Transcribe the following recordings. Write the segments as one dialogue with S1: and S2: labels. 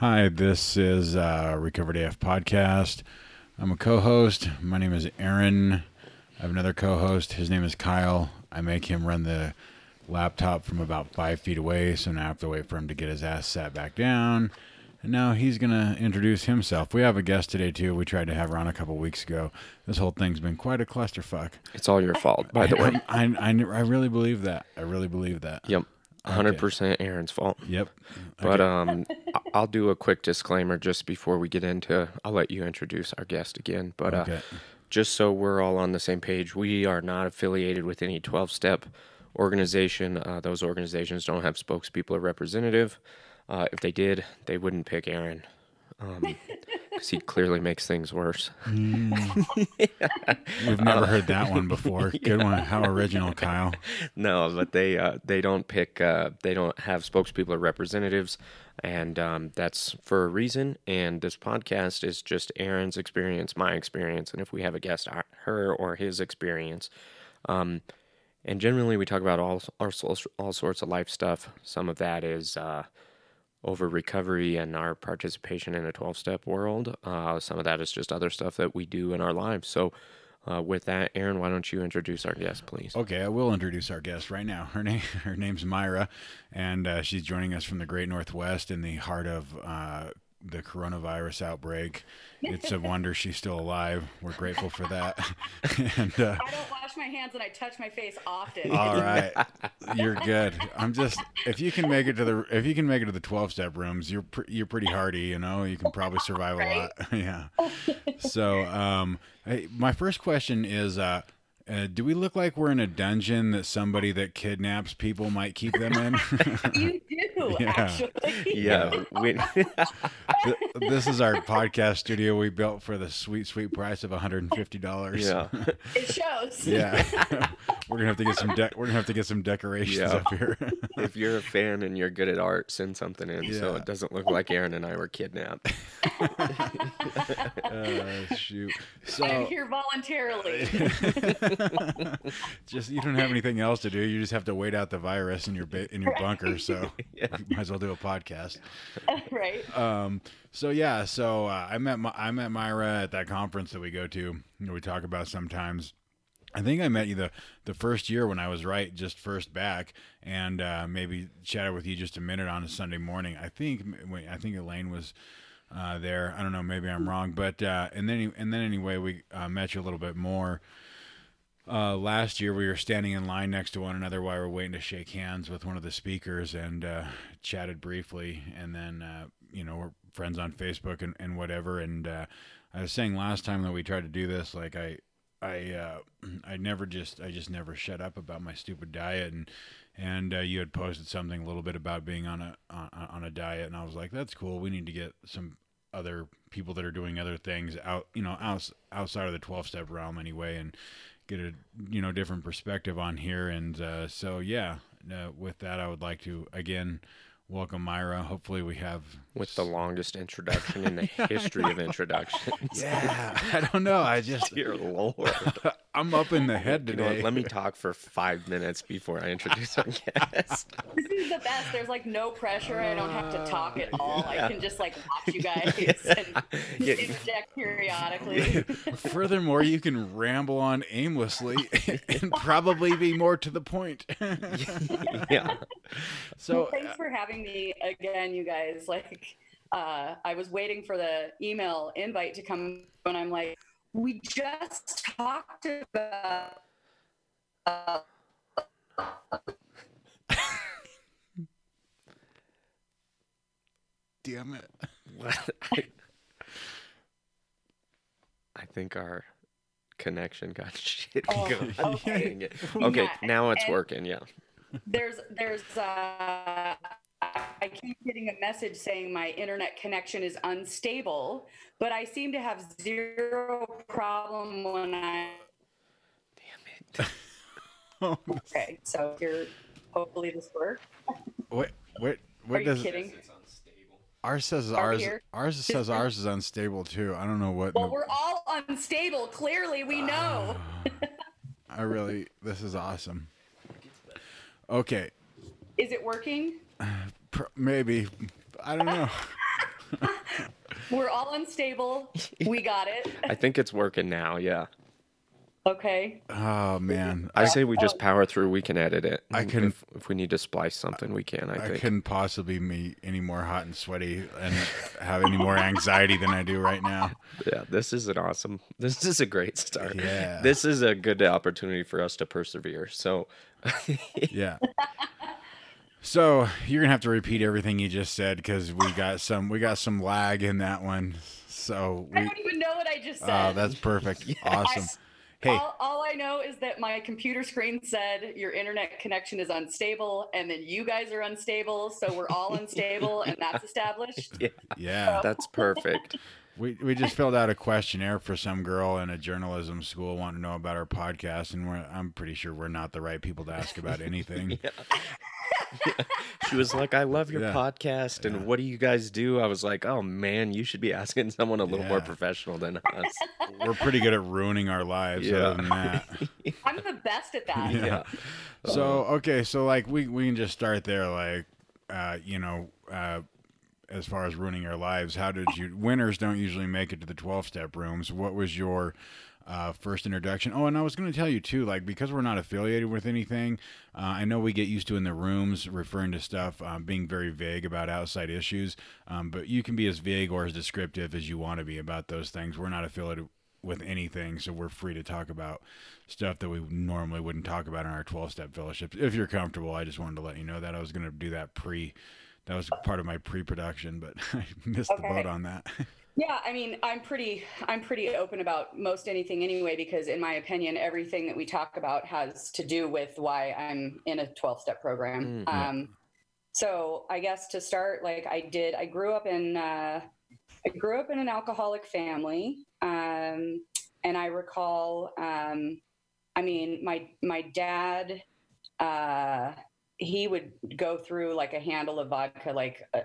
S1: Hi, this is uh, Recovered AF Podcast. I'm a co host. My name is Aaron. I have another co host. His name is Kyle. I make him run the laptop from about five feet away, so now I have to wait for him to get his ass sat back down. And now he's going to introduce himself. We have a guest today, too. We tried to have her on a couple weeks ago. This whole thing's been quite a clusterfuck.
S2: It's all your fault, by the way.
S1: I, I, I, I really believe that. I really believe that.
S2: Yep. 100% Aaron's fault.
S1: Yep.
S2: But um, I'll do a quick disclaimer just before we get into. I'll let you introduce our guest again. But uh, just so we're all on the same page, we are not affiliated with any 12 step organization. Uh, those organizations don't have spokespeople or representative. Uh, if they did, they wouldn't pick Aaron because he clearly makes things worse.
S1: We've never heard that one before. Good one. How original, Kyle.
S2: No, but they uh, they don't pick uh, they don't have spokespeople or representatives, and um, that's for a reason. And this podcast is just Aaron's experience, my experience, and if we have a guest, our- her or his experience. Um, and generally, we talk about all all, sorts- all sorts of life stuff. Some of that is uh, over recovery and our participation in a 12 step world. Uh, some of that is just other stuff that we do in our lives. So, uh, with that, Aaron, why don't you introduce our guest, please?
S1: Okay, I will introduce our guest right now. Her name, her name's Myra, and uh, she's joining us from the Great Northwest in the heart of uh, the coronavirus outbreak. It's a wonder she's still alive. We're grateful for that. and uh,
S3: I don't wash my hands and I touch my face often.
S1: all right, you're good. I'm just if you can make it to the if you can make it to the 12 step rooms, you're pr- you're pretty hardy. You know, you can probably survive a lot. yeah. So, um, hey, my first question is. Uh, uh, do we look like we're in a dungeon that somebody that kidnaps people might keep them in?
S3: you do,
S1: Yeah.
S3: actually.
S2: Yeah, we,
S1: this is our podcast studio we built for the sweet, sweet price of $150.
S2: yeah,
S3: It shows.
S1: yeah. we're gonna have to get some. De- we're gonna have to get some decorations
S2: Yeah.
S1: up here.
S2: if you're a fan and you're good at art, send something in so it doesn't look like Aaron and I were kidnapped.
S1: uh, shoot.
S3: I'm here voluntarily.
S1: just you don't have anything else to do. You just have to wait out the virus in your ba- in your bunker. So,
S2: Yeah.
S1: might as well do a podcast.
S3: right.
S1: Um, so yeah, so uh, I met My- I met Myra at that conference that we go to. You know, we talk about sometimes. I think I met you the the first year when I was right, just first back, and uh, maybe chatted with you just a minute on a Sunday morning. I think wait, I think Elaine was uh, there. I don't know, maybe I'm wrong, but uh, and then and then anyway, we uh, met you a little bit more. Uh, last year, we were standing in line next to one another while we were waiting to shake hands with one of the speakers and uh, chatted briefly. And then, uh, you know, we're friends on Facebook and, and whatever. And uh, I was saying last time that we tried to do this, like I, I, uh, I never just, I just never shut up about my stupid diet. And and uh, you had posted something a little bit about being on a on, on a diet, and I was like, that's cool. We need to get some other people that are doing other things out, you know, outs, outside of the twelve step realm anyway, and get a you know different perspective on here. And uh, so yeah, uh, with that, I would like to again welcome Myra. Hopefully, we have
S2: With the longest introduction in the history of introductions.
S1: yeah. I don't know. I just
S2: Dear Lord.
S1: I'm up in the head
S2: You know
S1: today.
S2: let me talk for five minutes before I introduce our guest.
S3: This is the best. There's like no pressure. I don't have to talk at all. I can just like watch you guys and
S2: Yeah.
S3: interject periodically.
S1: Furthermore, you can ramble on aimlessly and probably be more to the point.
S2: yeah.
S1: so,
S3: Thanks uh, for having me again, you guys. Like, uh, I was waiting for the email invite to come, and I'm like, we just talked about. Uh,
S1: damn it.
S2: What? I, I think our connection got shitty.
S3: Oh,
S2: going.
S3: okay.
S2: Dang it. Okay,
S3: Yeah,
S2: now it's
S3: and-
S2: working. Yeah.
S3: there's, there's, uh, I keep getting a message saying my internet connection is unstable, but I seem to have zero problem when I.
S2: Damn it.
S1: Oh,
S3: Okay, so here, hopefully this works.
S1: what? What? What
S3: Are you
S1: does
S3: kidding?
S1: ours says?
S3: Are
S1: Ours
S3: here?
S1: ours says ours is unstable too. I don't know what.
S3: Well,
S1: the-
S3: we're all unstable. Clearly, we ah. know.
S1: I really. This is awesome. Okay,
S3: Is it working?
S1: pr- maybe. I don't know.
S3: We're all unstable. We got it.
S2: I think it's working now. Yeah.
S3: Okay.
S1: Oh man,
S2: I say we just power through. We can edit it.
S1: I can-
S2: If, if we need to splice something, we can. I
S1: I
S2: think.
S1: couldn't possibly be any more hot and sweaty and have any more anxiety than I do right now.
S2: Yeah, this is an awesome. This is a great start.
S1: Yeah.
S2: This is a good opportunity for us to persevere. So,
S1: Yeah. So you're gonna have to repeat everything you just said because we got some we got some lag in that one. So
S3: I don't even know what I just ah, said.
S1: oh that's perfect. Awesome.
S3: I-
S1: Hey,
S3: All, all I know is that my computer screen said your internet connection is unstable, and then you guys are unstable, so we're all unstable, and that's established.
S2: yeah,
S1: yeah.
S2: that's perfect.
S1: We we just filled out a questionnaire for some girl in a journalism school wanting to know about our podcast, and we're I'm pretty sure we're not the right people to ask about anything.
S2: She was like, "I love your
S1: Yeah.
S2: podcast, and what do you guys do?" I was like, "Oh man, you should be asking someone a little more professional than us."
S1: We're pretty good at ruining our lives.
S2: Yeah.
S1: Other than that.
S3: I'm the best at that.
S1: Yeah.
S2: Yeah.
S1: So okay, so like we we can just start there, like uh, you know, uh, as far as ruining our lives. How did you? Winners don't usually make it to the twelve step rooms. What was your uh, first introduction? Oh, and I was going to tell you too, like because we're not affiliated with anything, uh, I know we get used to in the rooms referring to stuff um, being very vague about outside issues, um, but you can be as vague or as descriptive as you want to be about those things. We're not affiliated with anything, so we're free to talk about stuff that we normally wouldn't talk about in our 12 step fellowships. If you're comfortable, I just wanted to let you know that I was going to do that pre, that was part of my pre production, but I missed the
S3: Okay.
S1: boat on that.
S3: Yeah, I mean, I'm pretty I'm pretty open about most anything anyway because in my opinion everything that we talk about has to do with why I'm in a 12-step program.
S2: Mm,
S1: yeah.
S3: Um so I guess to start like I did I grew up in uh I grew up in an alcoholic family. Um and I recall um I mean my my dad uh he would go through like a handle of vodka like a,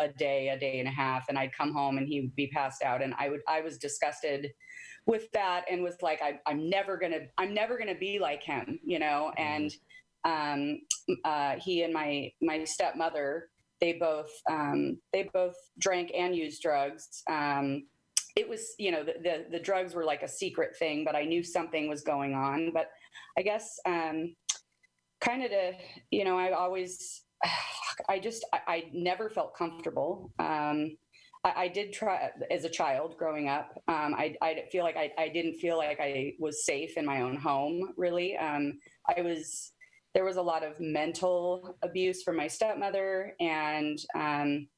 S3: a day a day and a half and i'd come home and he would be passed out and i would i was disgusted with that and was like I, i'm never gonna i'm never gonna be like him you know? And um, uh, he and my my stepmother they both um, they both drank and used drugs. Um, it was you know the, the the drugs were like a secret thing but i knew something was going on. But i guess um, kind of to you know i always i just i, I never felt comfortable. Um, I, I did try as a child growing up um, I, I feel like I, I didn't feel like i was safe in my own home really. Um, i was there was a lot of mental abuse from my stepmother and um,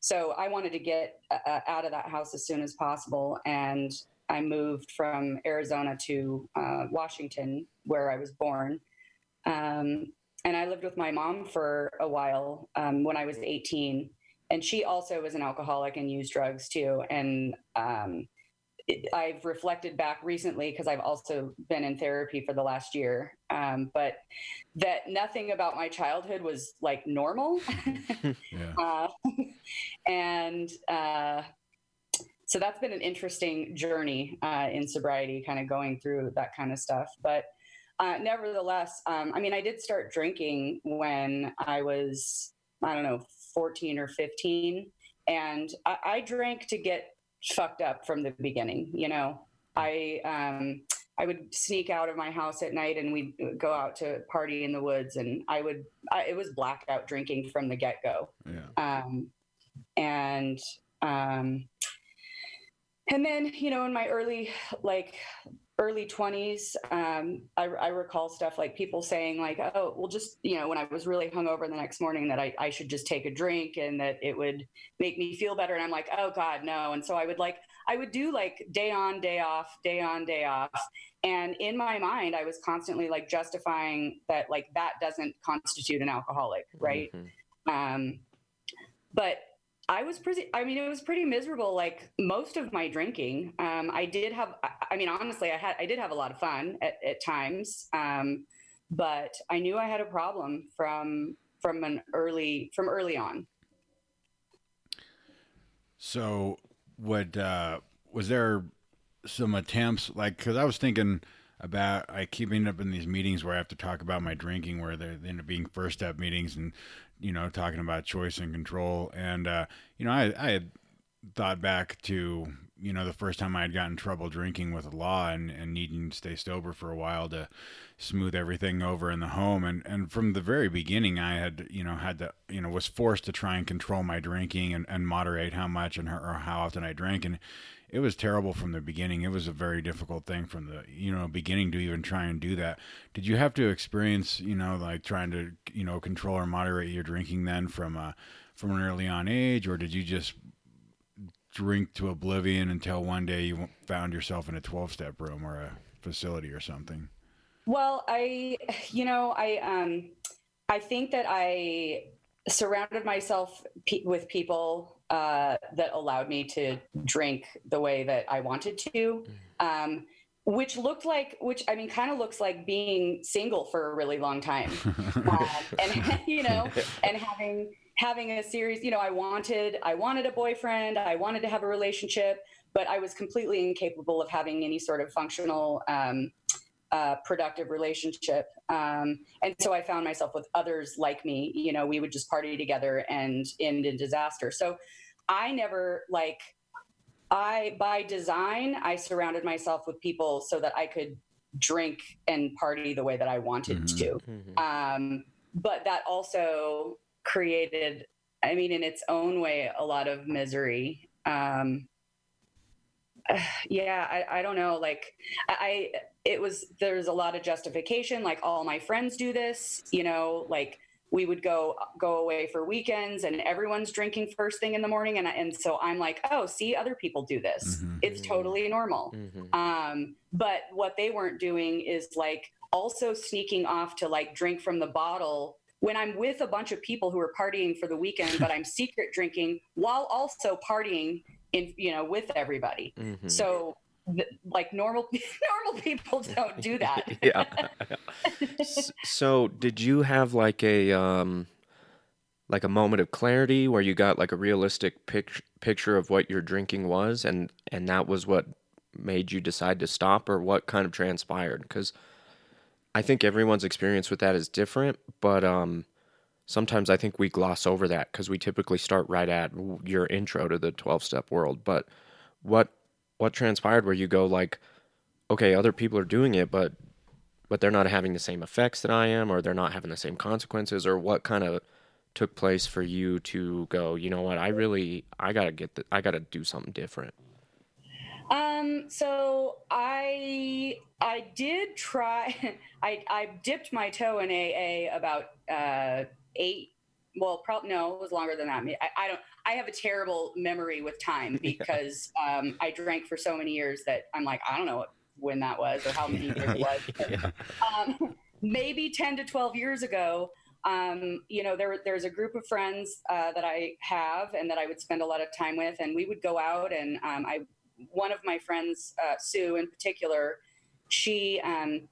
S3: so i wanted to get uh, out of that house as soon as possible. And i moved from arizona to uh, washington where i was born um, and I lived with my mom for a while um, when I was 18. And she also was an alcoholic and used drugs too. And um, it, I've reflected back recently because I've also been in therapy for the last year. Um, but that nothing about my childhood was like normal.
S1: yeah.
S3: uh, and uh, so that's been an interesting journey uh, in sobriety, kind of going through that kind of stuff. But uh, nevertheless, um, I mean, I did start drinking when I was, I don't know, 14 or 15. And I, I drank to get fucked up from the beginning. You know, I, um, I would sneak out of my house at night and we'd go out to party in the woods. And I would, I, it was blackout drinking from the get go
S1: Yeah.
S3: um, and um, and then you know in my early like early 20s um, I, I recall stuff like people saying like oh well just you know when i was really hungover the next morning that I, I should just take a drink and that it would make me feel better. And i'm like oh god no. And so i would like i would do like day on day off day on day off. And in my mind i was constantly like justifying that like that doesn't constitute an alcoholic right?
S2: Mhm.
S3: um, but I was pretty, I mean, it was pretty miserable. Like most of my drinking, um, I did have, I- mean, honestly, I had, I did have a lot of fun at, at times. Um, but I knew I had a problem from, from an early, from early on.
S1: So, what uh, was there some attempts like? Because I was thinking about I keep ending up in these meetings where I have to talk about my drinking, where they end up being first step meetings, and you know talking about choice and control. And uh, you know, I I had thought back to you know the first time I had gotten trouble drinking with the law and, and needing to stay sober for a while to smooth everything over in the home and and from the very beginning I had you know had to you know was forced to try and control my drinking and, and moderate how much and or how often I drank and it was terrible from the beginning. It was a very difficult thing from the you know beginning to even try and do that. Did you have to experience you know like trying to you know control or moderate your drinking then from a from an early on age? Or did you just drink to oblivion until one day you found yourself in a 12 step room or a facility or something?
S3: Well, I, you know, I, um, I think that I surrounded myself pe- with people uh, that allowed me to drink the way that I wanted to. Um, which looked like, which I mean, kind of looks like being single for a really long time, um, and you know, and having having a series you know i wanted i wanted a boyfriend i wanted to have a relationship but i was completely incapable of having any sort of functional um, uh, productive relationship um, and so i found myself with others like me you know we would just party together and end in disaster so i never like i by design i surrounded myself with people so that i could drink and party the way that i wanted mm-hmm. to mm-hmm. Um, but that also created, I mean, in its own way, a lot of misery. Um, yeah, I, I don't know. Like, I, it was, there's a lot of justification. Like, all my friends do this, you know, like, we would go go away for weekends and everyone's drinking first thing in the morning and and so I'm like oh see other people do this mm-hmm. it's totally normal mm-hmm. um, but what they weren't doing is like also sneaking off to like drink from the bottle when I'm with a bunch of people who are partying for the weekend, but I'm secret drinking while also partying in you know with everybody. Mm-hmm. So like normal normal people don't do that.
S2: yeah. so did you have like a um like a moment of clarity where you got like a realistic pic- picture of what your drinking was and and that was what made you decide to stop or what kind of transpired cuz I think everyone's experience with that is different, but um, sometimes I think we gloss over that because we typically start right at your intro to the 12 step world. But what what transpired where you go like, okay, other people are doing it, but but they're not having the same effects that I am, or they're not having the same consequences, or what kind of took place for you to go, you know what, I really I gotta get the, I gotta do something different.
S3: Um, so I I did try. I I dipped my toe in AA about uh, eight. Well, probably no, it was longer than that. I, I don't. I have a terrible memory with time because um, I drank for so many years that I'm like I don't know when that was or how many years it was. But, um, maybe ten to twelve years ago. Um, you know, there there's a group of friends uh, that I have and that I would spend a lot of time with, and we would go out and um, I one of my friends, uh, Sue in particular, she um,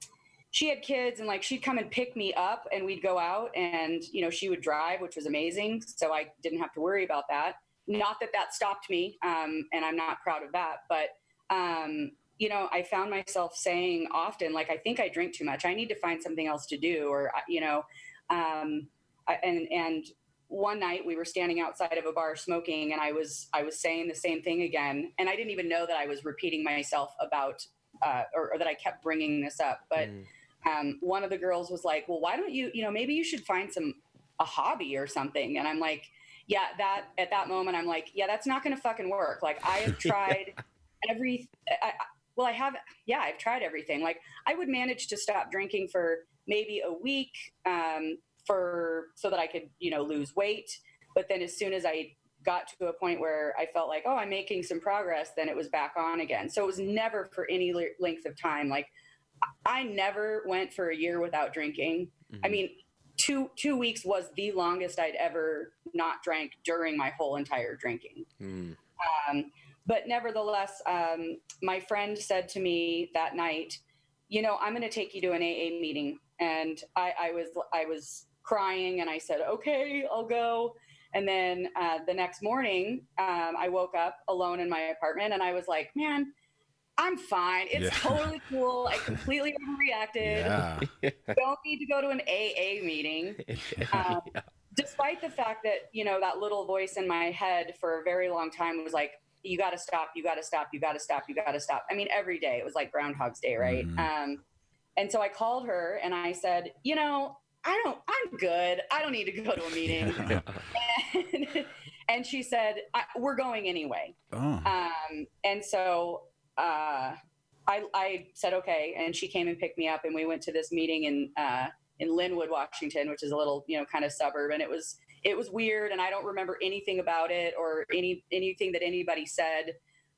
S3: she had kids and like she'd come and pick me up and we'd go out and you know she would drive, which was amazing. So I didn't have to worry about that. Not that that stopped me, um, and I'm not proud of that, but. Um, you know, I found myself saying often, like, I think I drink too much. I need to find something else to do, or you know, um, and and one night we were standing outside of a bar smoking and i was i was saying the same thing again and i didn't even know that i was repeating myself about uh, or, or, that i kept bringing this up but mm. Um, one of the girls was like well why don't you you know maybe you should find some a hobby or something and i'm like yeah that at that moment i'm like yeah that's not gonna fucking work like i have tried every I, well i have yeah i've tried everything like i would manage to stop drinking for maybe a week um, for so that I could, you know, lose weight. But then as soon as I got to a point where I felt like, oh, I'm making some progress, then it was back on again. So it was never for any length of time. Like I never went for a year without drinking. Mm-hmm. I mean, two two weeks was the longest I'd ever not drank during my whole entire drinking. Mm. Um, but nevertheless, um, my friend said to me that night, "You know, I'm going to take you to an AA meeting." And I, I was I was crying and I said, okay, I'll go. And then uh, the next morning, um, I woke up alone in my apartment and I was like, man, I'm fine. It's yeah. totally cool. I completely overreacted. Yeah. Don't need to go to an AA meeting. Um, despite the fact that you know that little voice in my head for a very long time was like you got to stop you got to stop you got to stop you got to stop i mean every day it was like groundhog's day right
S1: Mhm.
S3: um, and so i called her and i said you know i don't i'm good i don't need to go to a meeting and, and she said I, we're going anyway
S1: oh.
S3: um, and so uh, I, I said okay, and she came and picked me up, and we went to this meeting in uh, in Lynnwood, Washington, which is a little you know kind of suburb, and it was it was weird, and I don't remember anything about it or any anything that anybody said.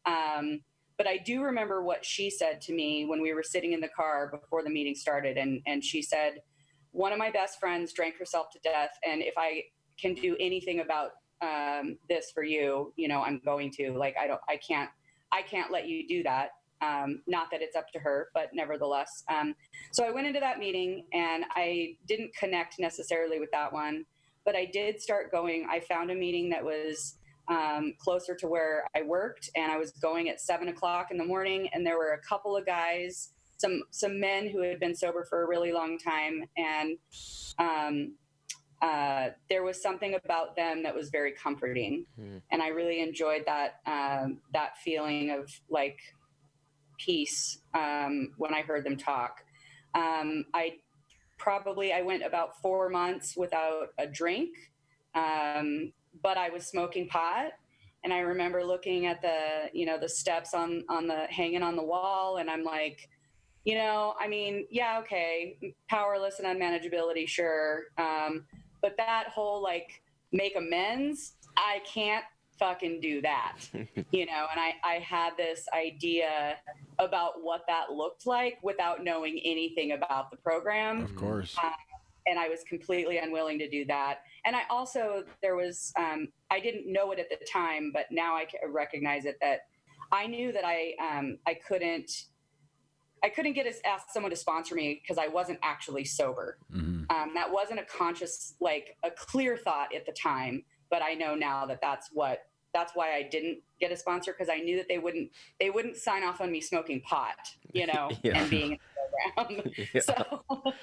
S3: Um, but I do remember what she said to me when we were sitting in the car before the meeting started, and and she said, one of my best friends drank herself to death, and if I can do anything about um, this for you, you know, I'm going to. Like, I don't, I can't, I can't let you do that. Um, not that it's up to her, but nevertheless. Um, so I went into that meeting and I didn't connect necessarily with that one, but I did start going. I found a meeting that was um, closer to where I worked, and I was going at seven o'clock in the morning, and there were a couple of guys, some some men who had been sober for a really long time, and um, uh, there was something about them that was very comforting,
S2: Mm.
S3: and I really enjoyed that um, that feeling of like peace um, when I heard them talk. Um, I probably I went about four months without a drink, um, but I was smoking pot. And I remember looking at the, you know, the steps on on the hanging on the wall, and I'm like, you know, I mean, yeah, okay, powerless and unmanageability, sure, um, but that whole like make amends, I can't fucking do that, you know. And I I had this idea about what that looked like without knowing anything about the program
S1: of course.
S3: and I was completely unwilling to do that. And I also there was um, I didn't know it at the time, but now I recognize it that I knew that I um, I couldn't I couldn't get as ask someone to sponsor me because I wasn't actually sober.
S1: hmm
S3: Um, that wasn't a conscious like a clear thought at the time, but I know now that that's what that's why I didn't get a sponsor because I knew that they wouldn't they wouldn't sign off on me smoking pot, you know,
S2: Yeah.
S3: and being in the program
S2: Yeah.
S3: so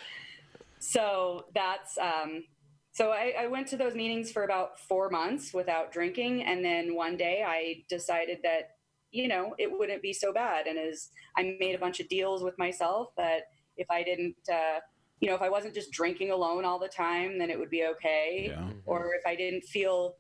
S3: so that's um so I, I went to those meetings for about four months without drinking and then one day i decided that you know it wouldn't be so bad and as i made a bunch of deals with myself that if i didn't uh, you know if i wasn't just drinking alone all the time then it would be okay
S1: Yeah.
S3: or if I didn't feel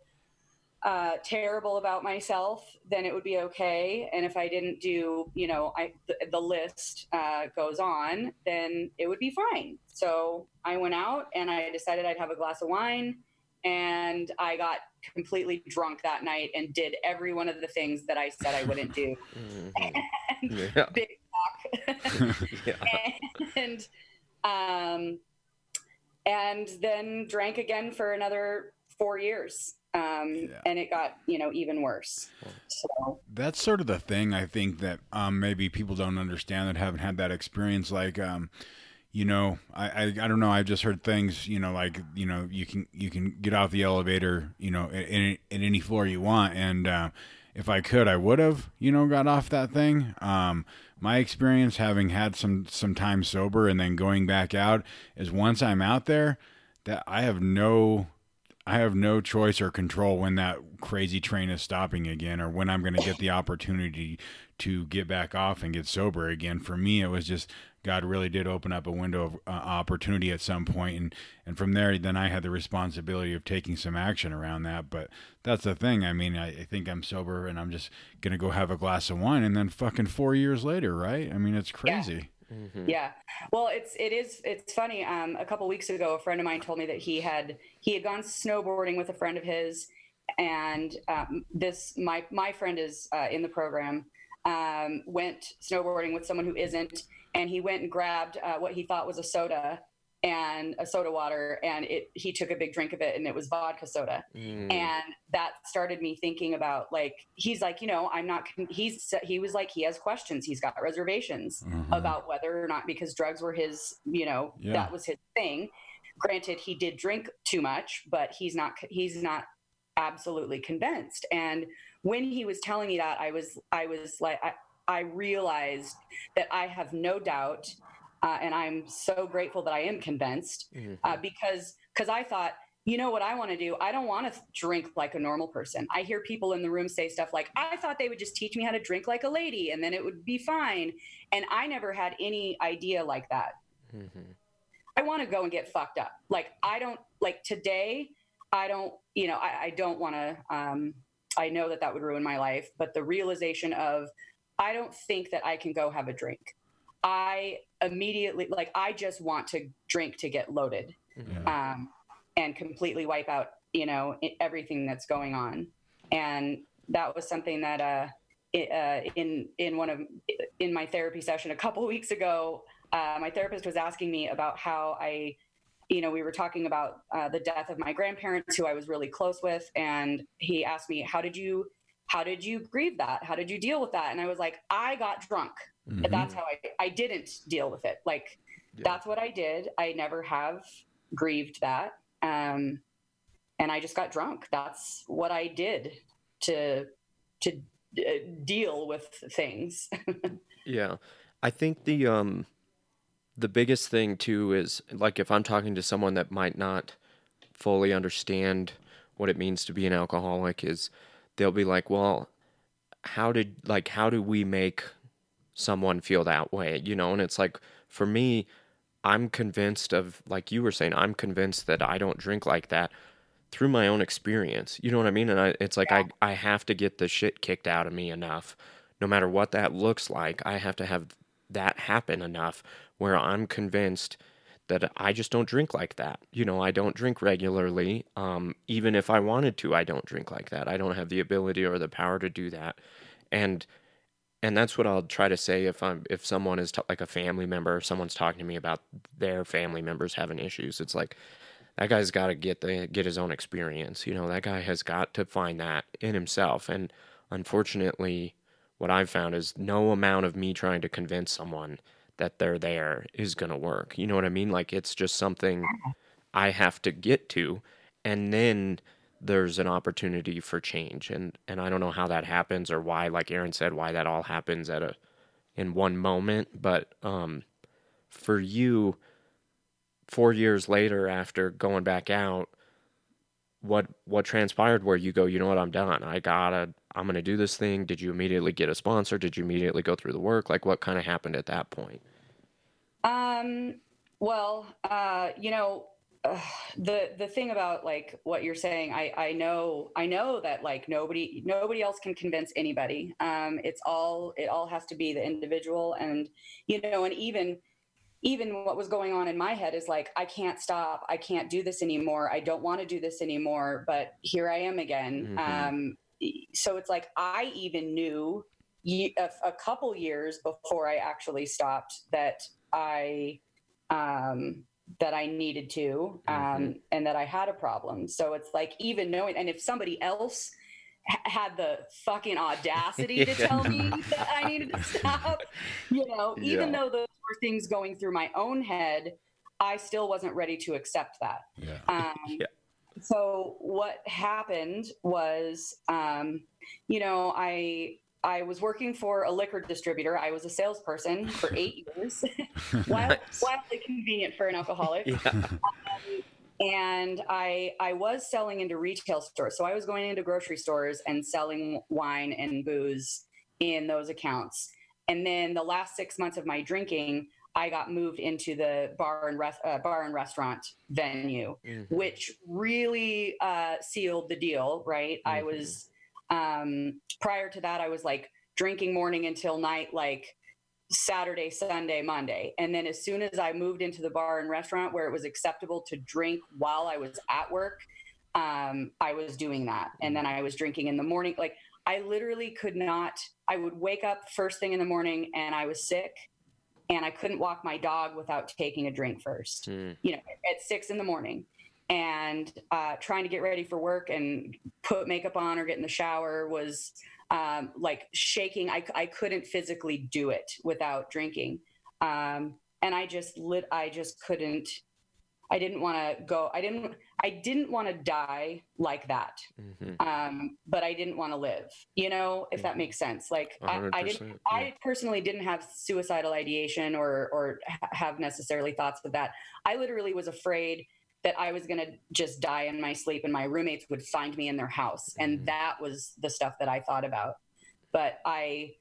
S3: uh, terrible about myself, then it would be okay. And if I didn't do, you know, I the, the list uh, goes on, then it would be fine. So I went out and I decided I'd have a glass of wine, and I got completely drunk that night and did every one of the things that I said I wouldn't do.
S2: Mhm. Yeah.
S3: Big talk.
S2: Yeah.
S3: and um, and then drank again for another four years. Um,
S1: Yeah.
S3: And it got you know even worse. So
S1: That's sort of the thing I think that um, maybe people don't understand that haven't had that experience. Like, um, you know, I, I I don't know. I've just heard things. You know, like you know, you can you can get off the elevator. You know, at, at any floor you want. And uh, if I could, I would have. You know, got off that thing. Um, my experience, having had some some time sober and then going back out, is once I'm out there, that I have no I have no choice or control when that crazy train is stopping again or when I'm going to get the opportunity to get back off and get sober again. For me, it was just God really did open up a window of uh, opportunity at some point and and from there then I had the responsibility of taking some action around that. But that's the thing. I mean, I, I think I'm sober and I'm just going to go have a glass of wine and then fucking 4 years later, right? I mean, it's crazy.
S2: Mhm.
S3: yeah, well, it's it is it's funny. Um, a couple weeks ago, a friend of mine told me that he had he had gone snowboarding with a friend of his, and um, this my my friend is uh, in the program. Um, went snowboarding with someone who isn't, and he went and grabbed uh, what he thought was a soda and a soda water, and it he took a big drink of it, and it was vodka soda.
S2: Mm.
S3: and that started me thinking about like he's like you know i'm not he's he was like he has questions he's got reservations
S1: Mhm.
S3: about whether or not because drugs were his you know
S1: Yeah.
S3: that was his thing granted he did drink too much but he's not he's not absolutely convinced and when he was telling me that i was i was like i, I realized that i have no doubt uh, and i'm so grateful that i am convinced
S2: Mhm.
S3: uh, because because I thought you know what I want to do? I don't want to drink like a normal person. I hear people in the room say stuff like, I thought they would just teach me how to drink like a lady and then it would be fine. And I never had any idea like that. Mm-hmm. I want to go and get fucked up. Like, I don't, like today, I don't, you know, I, I don't want to, um, I know that that would ruin my life, but the realization of, I don't think that I can go have a drink. I immediately, like, I just want to drink to get loaded. Mm-hmm. Um, and completely wipe out, you know, everything that's going on. And that was something that, uh, it, uh, in in one of in my therapy session a couple weeks ago, uh, my therapist was asking me about how I, you know, we were talking about uh, the death of my grandparents, who I was really close with, and he asked me, "How did you, how did you grieve that? How did you deal with that?" And I was like, "I got drunk. Mm-hmm. That's how I I didn't deal with it. Like yeah. that's what I did. I never have grieved that." Um, and I just got drunk. That's what I did to to uh, deal with things.
S2: yeah, I think the um the biggest thing too is like if I'm talking to someone that might not fully understand what it means to be an alcoholic is they'll be like, "Well, how did like how do we make someone feel that way?" You know, and it's like for me, I'm convinced of, like you were saying, I'm convinced that I don't drink like that through my own experience. You know what I mean? And I, it's like yeah. I, I have to get the shit kicked out of me enough, no matter what that looks like. I have to have that happen enough where I'm convinced that I just don't drink like that. You know, I don't drink regularly. Um, even if I wanted to, I don't drink like that. I don't have the ability or the power to do that. And and that's what I'll try to say if I'm if someone is t- like a family member someone's talking to me about their family members having issues. It's like that guy's got to get the get his own experience. You know, that guy has got to find that in himself. And unfortunately, what I've found is no amount of me trying to convince someone that they're there is going to work. You know what I mean? Like it's just something I have to get to and then there's an opportunity for change and and I don't know how that happens or why like Aaron said why that all happens at a in one moment but um for you 4 years later after going back out what what transpired where you go you know what I'm done I got to I'm going to do this thing. Did you immediately get a sponsor? Did you immediately go through the work? Like what kind of happened at that point?
S3: Um well uh you know the the thing about like what you're saying i i know i know that like nobody nobody else can convince anybody. Um it's all it all has to be the individual. And you know and even even what was going on in my head is like i can't stop. I can't do this anymore. I don't want to do this anymore but here i am again. Mm-hmm. um so it's like i even knew a, a couple years before i actually stopped that i um that I needed to, um, mm-hmm. and that I had a problem. So it's like even knowing, and if somebody else had the fucking audacity to tell me that I needed to stop, you know, even yeah. though those were things going through my own head, I still wasn't ready to accept that. Yeah. Um, yeah. So what happened was, um, you know, I I was working for a liquor distributor. I was a salesperson for eight years, wildly, wildly convenient for an alcoholic. Yeah. Um, and I I was selling into retail stores, so I was going into grocery stores and selling wine and booze in those accounts. And then the last six months of my drinking, I got moved into the bar and res- uh, bar and restaurant venue, mm-hmm. which really uh, sealed the deal. Right, mm-hmm. I was um, prior to that, I was like drinking morning until night, like Saturday, Sunday, Monday. And then as soon as I moved into the bar and restaurant where it was acceptable to drink while I was at work, um, I was doing that. And then I was drinking in the morning. Like I literally could not, I would wake up first thing in the morning and I was sick and I couldn't walk my dog without taking a drink first, mm. you know, at six in the morning and uh, trying to get ready for work and put makeup on or get in the shower was um, like shaking. I, I couldn't physically do it without drinking. Um, and I just lit, I just couldn't, I didn't want to go, I didn't, I didn't want to die like that. Mm-hmm. Um, but I didn't want to live, you know, if mm-hmm. that makes sense. Like I, I, didn't, yeah. I personally didn't have suicidal ideation or, or have necessarily thoughts of that. I literally was afraid that I was going to just die in my sleep and my roommates would find me in their house. And
S2: Mhm.
S3: that was the stuff that I thought about. But I,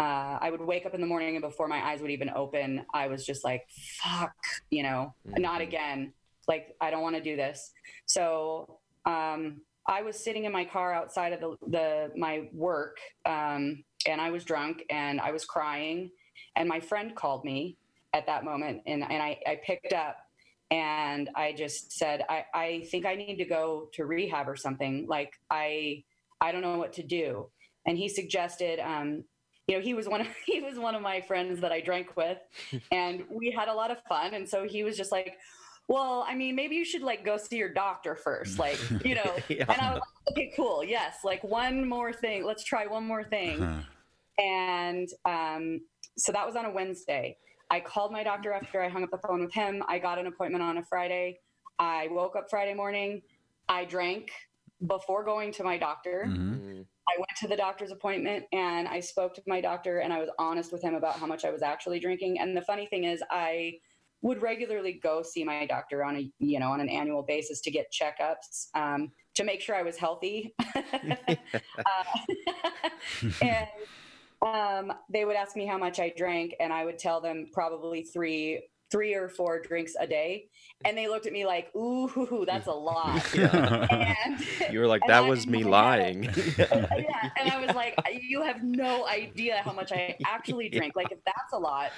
S3: uh, I would wake up in the morning and before my eyes would even open, I was just like, fuck, you know, not
S2: Mhm.
S3: again. Like, I don't want to do this. So, um, I was sitting in my car outside of the, the my work, um, and I was drunk and I was crying, and my friend called me at that moment, and and I, I picked up, and I just said, I, I think I need to go to rehab or something. Like I I don't know what to do, and he suggested, um, you know, he was one of he was one of my friends that I drank with, and we had a lot of fun, and so he was just like. Well, I mean, maybe you should like go see your doctor first, like you know.
S2: Yeah.
S3: And I was like, okay, cool, yes, like one more thing. Let's try one more thing
S1: Huh.
S3: and um, so that was on a Wednesday. I called my doctor after I hung up the phone with him. I got an appointment on a Friday. I woke up Friday morning. I drank before going to my doctor.
S1: Mhm.
S3: I went to the doctor's appointment and I spoke to my doctor and I was honest with him about how much I was actually drinking. And the funny thing is, I would regularly go see my doctor on a you know on an annual basis to get checkups um, to make sure I was healthy. Uh, and um, they would ask me how much I drank, and I would tell them probably three, three or four drinks a day, and they looked at me like, "Ooh, that's a lot."
S2: Yeah.
S3: and
S2: You were like,
S3: And
S2: that
S3: I-
S2: was me
S3: I
S2: lying.
S3: yeah, and I was like, "You have no idea how much I actually drink. Like, if that's a lot,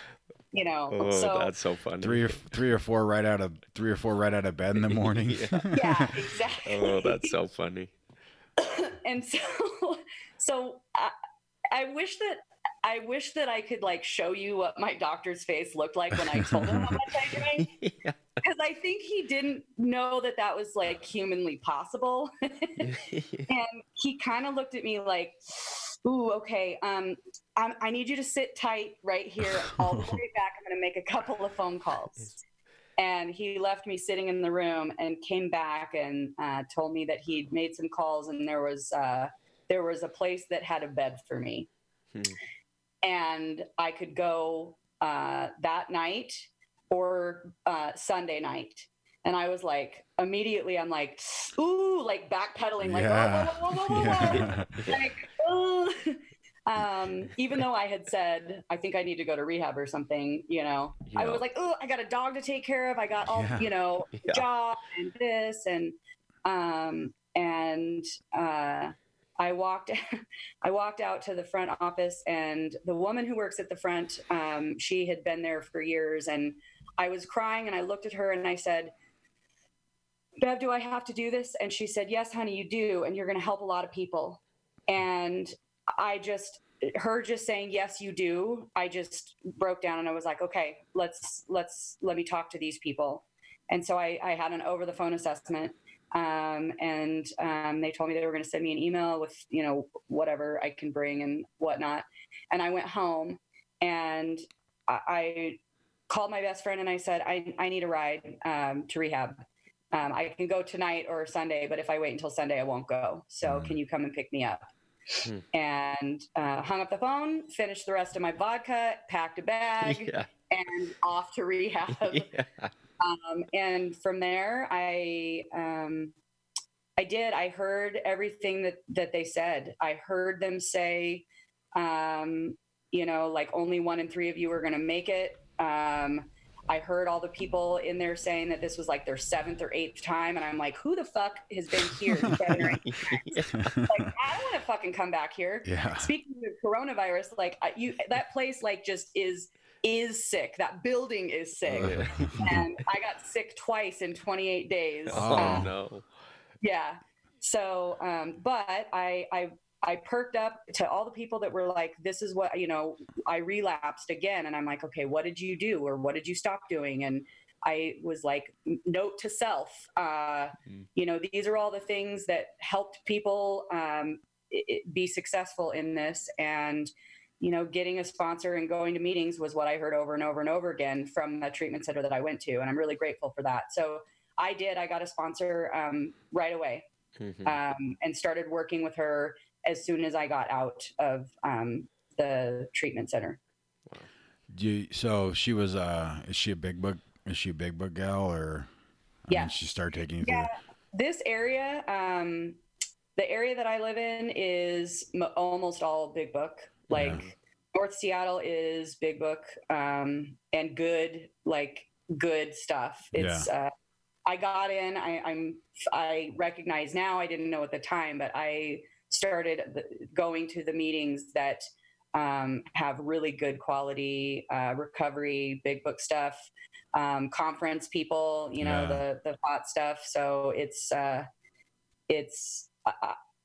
S3: you know."
S2: oh,
S3: so
S2: that's so funny.
S1: three or three or four right out of three or four right out of bed in the morning.
S2: Yeah.
S3: yeah, exactly.
S2: Oh, that's so funny.
S3: and so so I, I wish that I wish that I could like show you what my doctor's face looked like when I told him how much I drank.
S2: Yeah.
S3: because I think he didn't know that that was like humanly possible. And he kind of looked at me like ooh okay um I, I need you to sit tight right here all the way back. I'm going to make a couple of phone calls. And he left me sitting in the room and came back and uh, told me that he'd made some calls and there was uh, there was a place that had a bed for me.
S2: Hmm.
S3: And i could go uh, that night or uh, sunday night and i was like immediately i'm like ooh like backpedaling like
S1: Yeah.
S3: whoa, whoa, whoa, whoa, whoa, whoa.
S1: Yeah.
S3: like oh. um, even though I had said I think I need to go to rehab or something, you know, I was like, oh, I got a dog to take care of. I got all,
S1: Yeah.
S3: you know,
S2: Yeah.
S3: job and this and um, and uh, I walked I walked out to the front office and the woman who works at the front, um, she had been there for years and I was crying and I looked at her and I said. Bev, do I have to do this? And she said, Yes, honey, you do. And you're going to help a lot of people. And I just, her just saying, Yes, you do. I just broke down and I was like, Okay, let's, let's, let me talk to these people. And so I, I had an over the phone assessment. Um, and um, they told me they were going to send me an email with, you know, whatever I can bring and whatnot. And I went home and I, I called my best friend and I said, I, I need a ride um, to rehab. Um, I can go tonight or Sunday, but if I wait until Sunday, I won't go. So
S1: Mm.
S3: can you come and pick me up?
S2: Hmm.
S3: And uh, hung up the phone, finished the rest of my vodka, packed a bag,
S2: yeah.
S3: and off to rehab.
S2: yeah.
S3: Um, and from there, I um, I did. I heard everything that that they said. I heard them say, um, you know, like only one in three of you are going to make it. Um, I heard all the people in there saying that this was like their seventh or eighth time, and I'm like, who the fuck has been here seven or eight?
S2: yeah.
S3: Like, I don't want to fucking come back here.
S1: yeah.
S3: Speaking of coronavirus, like you, that place like just is is sick. That building is sick and I got sick twice in 28 days.
S2: Oh,
S3: Uh,
S2: no.
S3: yeah. So, um, but I, I, I perked up to all the people that were like, this is what, you know, I relapsed again. And I'm like, okay, what did you do? Or what did you stop doing? And I was like, note to self, uh,
S2: Mm.
S3: you know, these are all the things that helped people um, i- i- be successful in this. And, you know, getting a sponsor and going to meetings was what I heard over and over and over again from the treatment center that I went to. And I'm really grateful for that. So I did, I got a sponsor um, right away
S2: Mhm.
S3: um, and started working with her as soon as I got out of um, the treatment center.
S1: Do you, so she was uh is she a big book is she a big book gal or I
S3: Yeah.
S1: mean, she started taking you through.
S3: Yeah, this area, um, the area that I live in is m- almost all big book. Like
S1: Yeah.
S3: North Seattle is big book um, and good, like good stuff. It's. Uh, I got in. I, I'm. I recognize now. I didn't know at the time, but I started the, going to the meetings that um, have really good quality uh, recovery, big book stuff, um, conference people. You know
S1: Yeah.
S3: the the hot stuff. So it's uh, it's.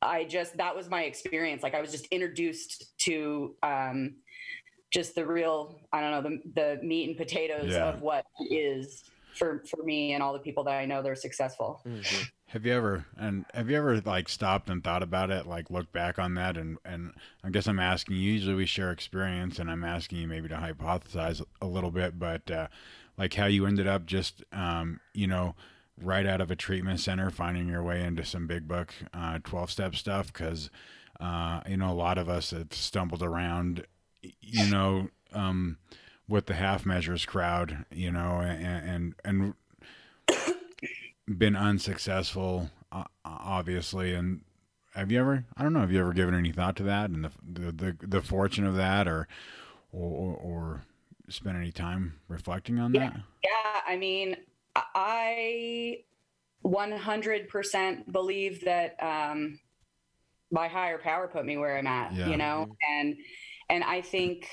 S3: I- I just that was my experience. Like I was just introduced to um, just the real. I don't know the the meat and potatoes
S1: Yeah.
S3: of what is for for me and all the people that I know they're successful.
S2: Mhm.
S1: Have you ever and have you ever like stopped and thought about it, like look back on that and and I guess I'm asking you, usually we share experience and I'm asking you maybe to hypothesize a little bit, but uh like how you ended up just um, you know, right out of a treatment center finding your way into some big book uh 12 step stuff cuz uh you know a lot of us have stumbled around you know um with the half measures crowd, you know, and and, and been unsuccessful, uh, obviously. And have you ever? I don't know. Have you ever given any thought to that and the the the, the fortune of that, or or or spent any time reflecting on
S3: Yeah.
S1: that?
S3: Yeah, I mean, I 100% believe that um, my higher power put me where I'm at,
S1: Yeah.
S3: you know, and and I think,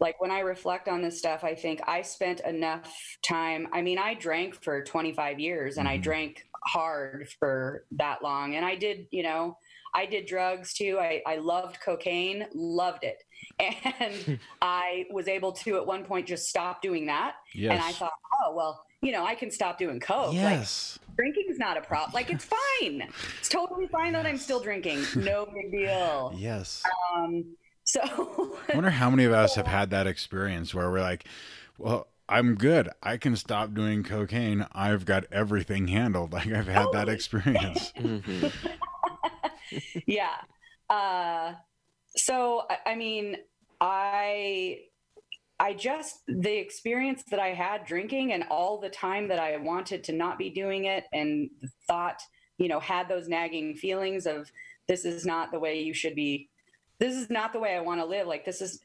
S3: like when I reflect on this stuff, I think I spent enough time. I mean, I drank for 25 years, and I
S1: Mhm.
S3: drank hard for that long, and I did, you know, I did drugs too. I, I loved cocaine, loved it, and I was able to at one point just stop doing that.
S1: Yes.
S3: And I thought, oh well, you know, I can stop doing coke.
S1: yes.
S3: Like drinking's not a problem. Like it's fine. It's totally fine that I'm still drinking. No big deal.
S1: yes.
S3: Um, so
S1: I wonder how many of us have had that experience where we're like, well. I'm good. I can stop doing cocaine. I've got everything handled. Like I've had that
S3: Totally.
S1: experience.
S2: Mhm.
S3: yeah. Uh, so I mean, I I just the experience that I had drinking and all the time that I wanted to not be doing it and thought, you know, had those nagging feelings of this is not the way you should be. This is not the way I want to live. Like this is.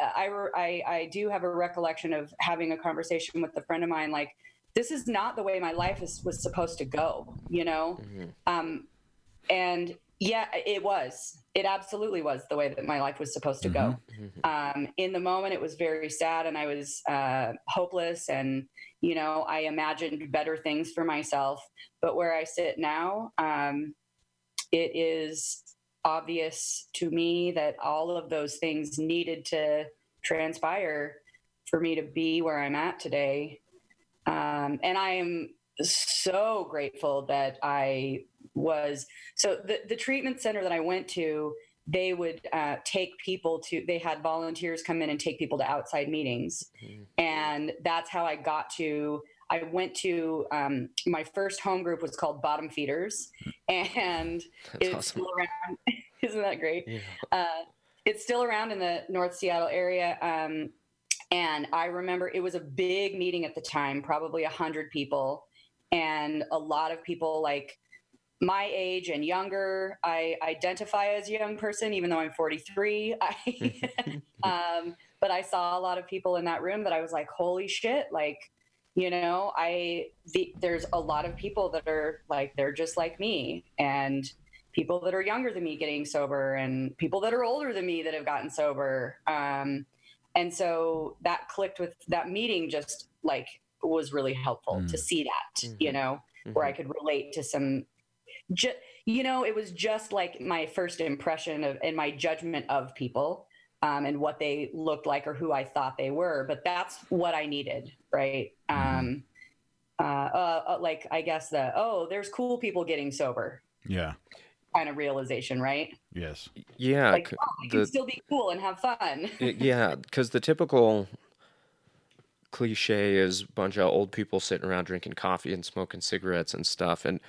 S3: uh, I, I I do have a recollection of having a conversation with a friend of mine. Like this is not the way my life is, was supposed to go. You know,
S2: Mhm.
S3: um, and yeah, it was. It absolutely was the way that my life was supposed to go.
S2: Mhm.
S3: Um, in the moment, it was very sad, and I was uh, hopeless, and you know, I imagined better things for myself. But where I sit now, um, it is obvious to me that all of those things needed to transpire for me to be where I'm at today. Um, and I am so grateful that I was so the, the treatment center that I went to, they would uh, take people to, they had volunteers come in and take people to outside meetings.
S2: Mhm.
S3: And that's how I got to, I went to, um, my first home group was called Bottom Feeders. And
S2: That's
S3: it's
S2: awesome.
S3: still around. Isn't that great?
S2: Yeah.
S3: uh, it's still around in the North Seattle area. Um, and I remember it was a big meeting at the time, probably a hundred people, and a lot of people like my age and younger. I identify as a young person, even though I'm 43. I, um, but I saw a lot of people in that room that I was like, holy shit! Like, you know, I the, there's a lot of people that are like they're just like me, and people that are younger than me getting sober and people that are older than me that have gotten sober um, and so that clicked with that meeting just like was really helpful
S1: Mm.
S3: to see that
S2: Mhm.
S3: you know where i
S2: Mhm.
S3: could relate to some ju- you know it was just like my first impression of and my judgment of people um, and what they looked like or who i thought they were but that's what i needed right
S1: Mhm.
S3: um, uh, uh, uh, like i guess the oh there's cool people getting sober
S1: Yeah.
S3: kind of realization, right?
S1: Yes.
S2: Yeah.
S3: Like,
S2: c-
S3: oh, I can
S2: the-
S3: still be cool and have fun.
S2: Yeah, because the typical cliche is bunch of old people sitting around drinking coffee and smoking cigarettes and stuff. And,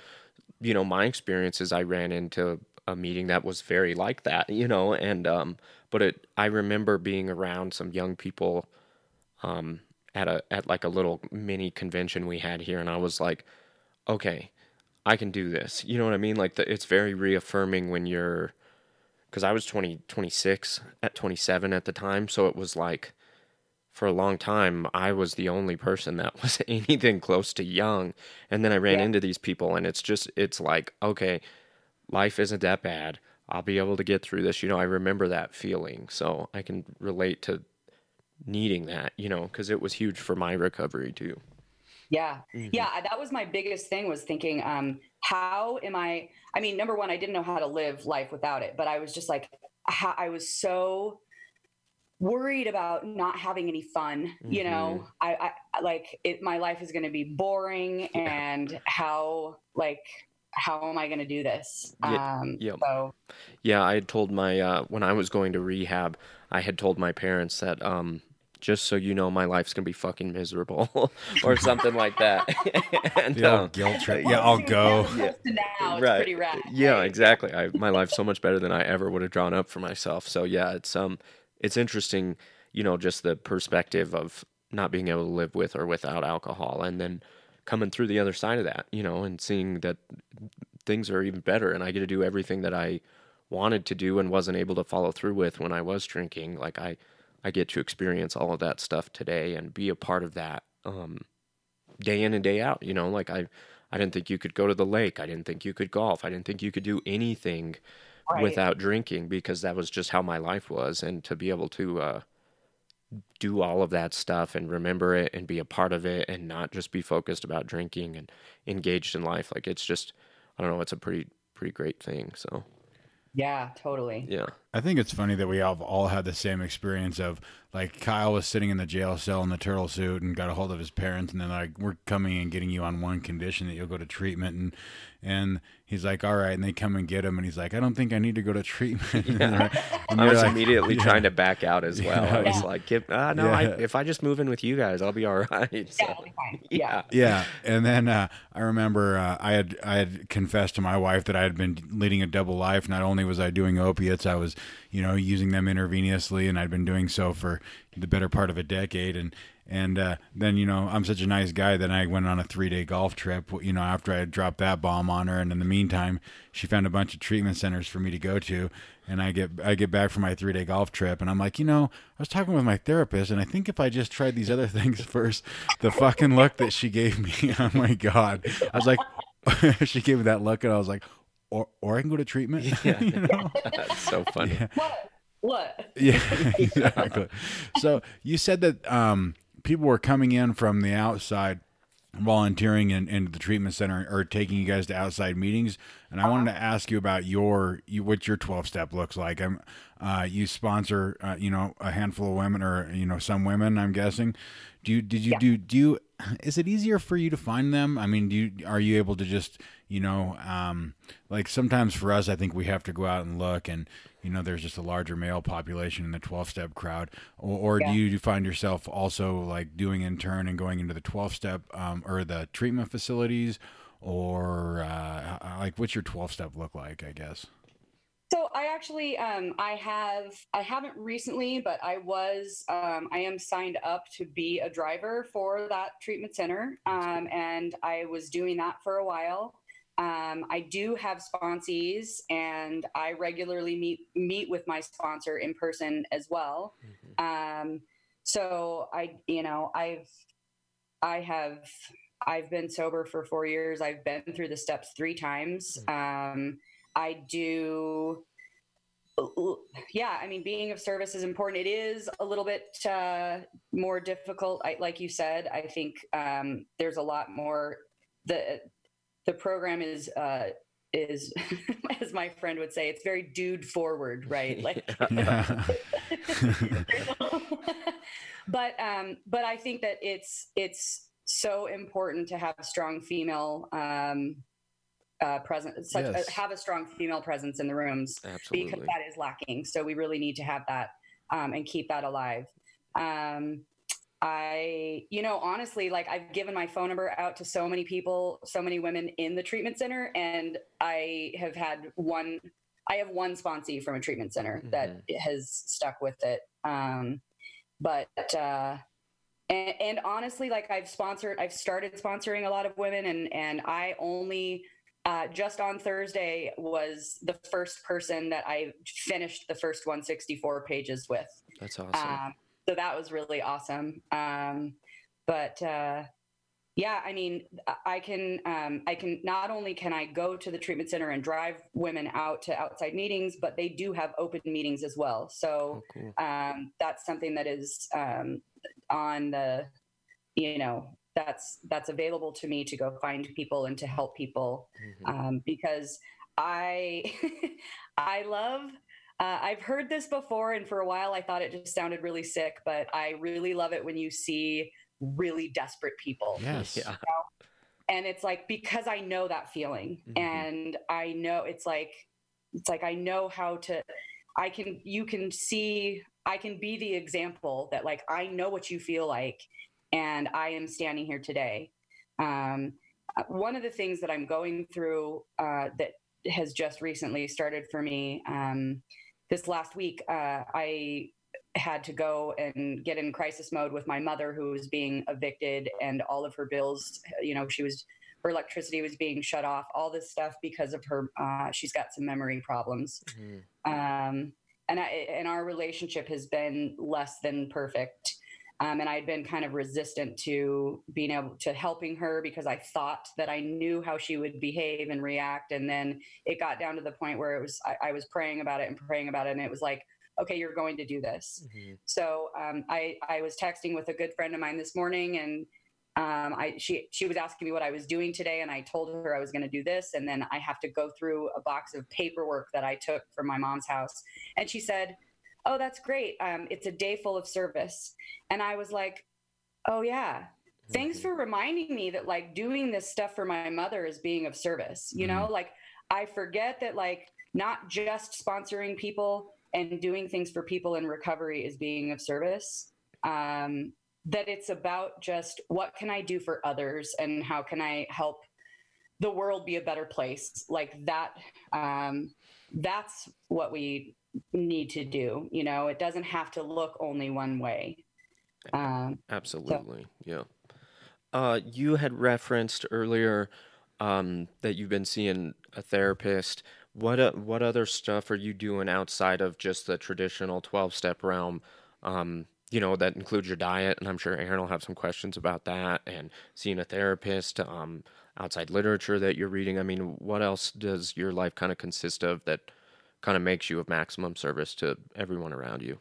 S2: you know, my experience is I ran into a meeting that was very like that, you know, and, um, but it, I remember being around some young people, um, at a, at like a little mini convention we had here. And I was like, okay, I can do this. You know what I mean? Like the, it's very reaffirming when you're because I was 20, 26 at 27 at the time. So it was like, for a long time, I was the only person that was anything close to young. And then I ran
S3: Yeah.
S2: into these people, and it's just, it's like, okay, life isn't that bad. I'll be able to get through this. You know, I remember that feeling. So I can relate to needing that, you know, because it was huge for my recovery too.
S3: Yeah.
S2: Mhm.
S3: Yeah. That was my biggest thing was thinking, um, how am I? I mean, number one, I didn't know how to live life without it, but I was just like, how, I was so worried about not having any fun. You know, I, I like it, my life is going to be boring and how, like, how am I going to do this?
S2: Yeah,
S3: Um,
S2: yep.
S3: so
S2: Yeah, I had told my uh, when I was going to rehab, I had told my parents that um, just so you know, my life's gonna be fucking miserable or something like that. and
S1: The old
S2: um,
S1: guilt trip. Yeah, I'll go.
S3: now, close now,
S2: right,
S3: pretty rad.
S2: yeah,
S3: right?
S2: exactly. I, my life's so much better than I ever would have drawn up for myself. So yeah, it's um, it's interesting, you know, just the perspective of not being able to live with or without alcohol, and then coming through the other side of that, you know, and seeing that things are even better, and I get to do everything that I wanted to do and wasn't able to follow through with when I was drinking. Like I, I get to experience all of that stuff today and be a part of that um, day in and day out. You know, like I, I didn't think you could go to the lake. I didn't think you could golf. I didn't think you could do anything
S3: Right.
S2: without drinking because that was just how my life was. And to be able to uh, do all of that stuff and remember it and be a part of it and not just be focused about drinking and engaged in life, like it's just, I don't know, it's a pretty pretty great thing. So
S3: Yeah, totally.
S2: yeah,
S1: I think it's funny that we have all had the same experience of like Kyle was sitting in the jail cell in the turtle suit and got a hold of his parents and then like we're coming and getting you on one condition that you'll go to treatment and and he's like all right and they come and get him and he's like I don't think I need to go to treatment. And
S2: I was
S1: like,
S2: immediately
S1: yeah.
S2: trying to back out as well. I was
S3: Yeah.
S2: like, "Get- ah, no, I, if I just move in with you guys, I'll be all right.
S3: Yeah,
S2: So,
S3: I'll be fine.
S2: yeah.
S3: Yeah.
S1: Yeah, and then uh, I remember uh, I had I had confessed to my wife that I had been leading a double life. Not only was I doing opiates, I was you know using them intravenously, and I'd been doing so for the better part of a decade. And and uh, then you know I'm such a nice guy that I went on a three day golf trip. You know after I had dropped that bomb on her, and in the meantime she found a bunch of treatment centers for me to go to. And I get I get back from my three day golf trip, and I'm like, you know, I was talking with my therapist, and I think if I just tried these other things first, the fucking look that she gave me, oh my god, I was like, she gave me that look, and I was like, or or I can go to treatment,
S2: Yeah.
S1: you know?
S2: That's so funny.
S3: What? What?
S1: yeah, exactly. So you said that um, people were coming in from the outside, volunteering in, into the treatment center or taking you guys to outside meetings. And I wanted to ask you about your you, what your twelve step looks like. I'm uh, you sponsor uh, you know a handful of women or you know some women. I'm guessing. Do you did you
S3: Yeah.
S1: do do you? Is it easier for you to find them? I mean, do you are you able to just you know um, like sometimes for us, I think we have to go out and look and you know there's just a larger male population in the 12 step crowd. Or, or
S3: Yeah.
S1: do you find yourself also like doing intern and going into the 12 step um, or the treatment facilities? Or uh, like what's your 12 step look like i guess?
S3: So I actually, um, I have, I haven't recently, but I was, um, I am signed up to be a driver for that treatment center, um, and I was doing that for a while. Um, I do have sponsees, and I regularly meet meet with my sponsor in person as well. Um, so I, you know, I've, I have, I've been sober for four years. I've been through the steps three times. Um, I do. Yeah, I mean, being of service is important. It is a little bit uh, more difficult, I, like you said. I think um, there's a lot more. the The program is uh, is, as my friend would say, it's very dude forward, right? Like, but um, but I think that it's it's so important to have a strong female um, uh, presence, such
S1: Yes.
S3: have a strong female presence in the rooms because that is lacking. So we really need to have that um, and keep that alive. Um, I, you know, honestly, like I've given my phone number out to so many people, so many women in the treatment center, and I have had one. I have one sponsee from a treatment center that has stuck with it. Um, but uh, and, and honestly, like I've sponsored, I've started sponsoring a lot of women, and and I only uh, just on Thursday was the first person that I finished the first 164 pages with.
S2: That's awesome.
S3: Um, so that was really awesome. Um, but uh, yeah, I mean, I can um, I can not only can I go to the treatment center and drive women out to outside meetings, but they do have open meetings as well. So
S2: Oh,
S3: um, that's something that is um, on the you know that's that's available to me to go find people and to help people
S2: Mhm.
S3: um, because I I love. Uh, I've heard this before, and for a while I thought it just sounded really sick, but I really love it when you see really desperate people.
S1: Yes.
S2: Yeah.
S3: And it's like because I know that feeling,
S2: Mhm.
S3: and I know it's like it's like I know how to. I can you can see I can be the example that like I know what you feel like, and I am standing here today. Um, uh, one of the things that I'm going through uh, that has just recently started for me um, this last week, uh, I had to go and get in crisis mode with my mother who was being evicted and all of her bills, you know, she was her electricity was being shut off, all this stuff because of her uh, she's got some memory problems.
S2: Mhm.
S3: Um, and I, and our relationship has been less than perfect. Um, and I'd been kind of resistant to being able to helping her because I thought that I knew how she would behave and react. And then it got down to the point where it was I, I was praying about it and praying about it, and it was like, okay, you're going to do this.
S2: Mhm.
S3: So um, I I was texting with a good friend of mine this morning, and um, I she she was asking me what I was doing today, and I told her I was going to do this, and then I have to go through a box of paperwork that I took from my mom's house, and she said, "Oh, that's great. Um, it's a day full of service," and I was like, "Oh yeah." Thanks
S2: Mhm.
S3: for reminding me that like doing this stuff for my mother is being of service. You know, like I forget that like not just sponsoring people and doing things for people in recovery is being of service. Um, that it's about just what can I do for others and how can I help the world be a better place. Like that. Um, that's what we need to do. You know, it doesn't have to look only one way. Um,
S2: Absolutely. Yeah. Uh, you had referenced earlier um, that you've been seeing a therapist. What uh, what other stuff are you doing outside of just the traditional twelve step realm? Um, you know that includes your diet, and I'm sure Aaron will have some questions about that. And seeing a therapist, um, outside literature that you're reading. I mean, what else does your life kind of consist of that kind of makes you of maximum service to everyone around you?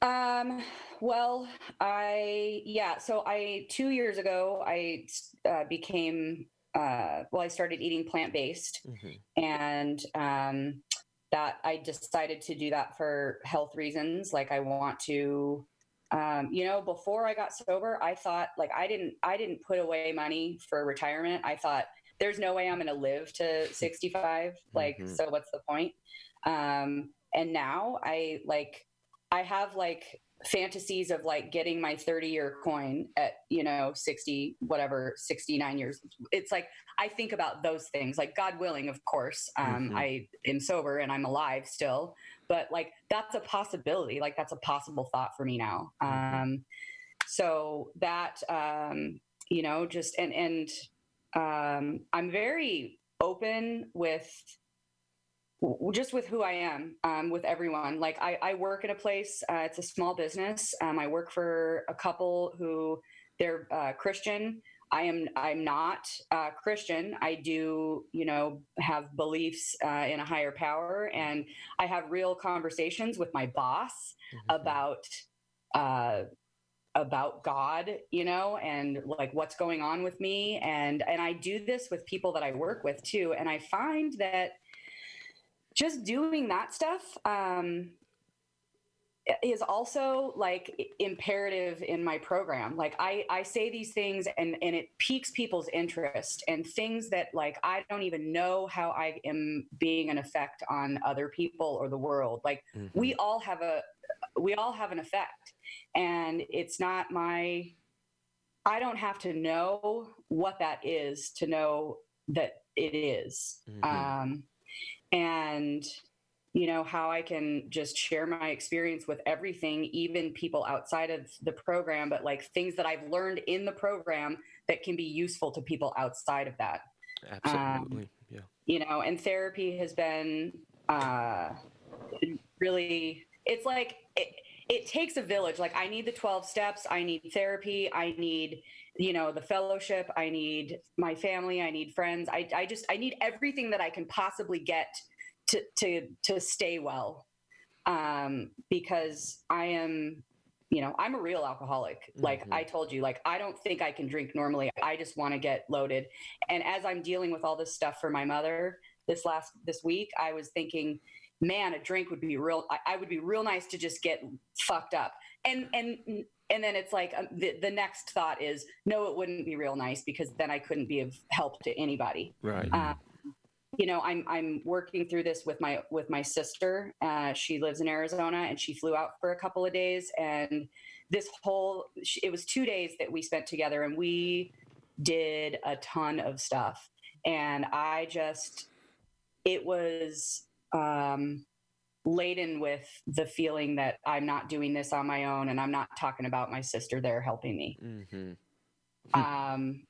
S3: Um, well, I, yeah, so I, two years ago, I uh, became, uh, well, I started eating plant based
S2: Mhm.
S3: and um, that I decided to do that for health reasons. Like, I want to, um, you know, before I got sober, I thought like I didn't, I didn't put away money for retirement. I thought there's no way I'm going to live to 65. Like,
S2: Mhm.
S3: so what's the point? Um, and now I like, I have like fantasies of like getting my 30 year coin at, you know, 60, whatever, 69 years. It's like, I think about those things, like God willing, of course. Um,
S2: Mhm.
S3: I am sober and I'm alive still, but like that's a possibility. Like that's a possible thought for me now.
S2: Mhm.
S3: Um, so that, um, you know, just, and, and, um, I'm very open with just with who I am, um, with everyone. Like I, I work in a place, uh, it's a small business. Um, I work for a couple who they're uh, Christian. I am I'm not uh, Christian. I do you know have beliefs uh, in a higher power, and I have real conversations with my boss
S2: Mhm.
S3: about uh, about God, you know, and like what's going on with me, and and I do this with people that I work with too, and I find that just doing that stuff um, is also like imperative in my program. Like i i say these things and and it piques people's interest and things that like i don't even know how i am being an effect on other people or the world. Like
S2: Mhm.
S3: we all have a we all have an effect and it's not my i don't have to know what that is to know that it is.
S2: Mhm.
S3: um and you know how i can just share my experience with everything even people outside of the program but like things that i've learned in the program that can be useful to people outside of that.
S2: Absolutely. Um, yeah.
S3: you know and therapy has been uh really it's like it, it takes a village. Like i need the 12 steps. I need therapy. I need you know the fellowship. I need my family. I need friends. I, I just i need everything that i can possibly get to to to stay well. Um because i am you know i'm a real alcoholic. Mm-hmm. like i told you like i don't think i can drink normally. I just want to get loaded. And as i'm dealing with all this stuff for my mother this last this week i was thinking man a drink would be real I, I would be real nice to just get fucked up. And and and then it's like um, the, the next thought is no it wouldn't be real nice because then i couldn't be of help to anybody.
S2: Right. Um,
S3: you know i'm i'm working through this with my with my sister. Uh, she lives in arizona and she flew out for a couple of days. And this whole it was two days that we spent together and we did a ton of stuff. And i just it was um laden with the feeling that i'm not doing this on my own and i'm not talking about my sister there helping me mm-hmm. um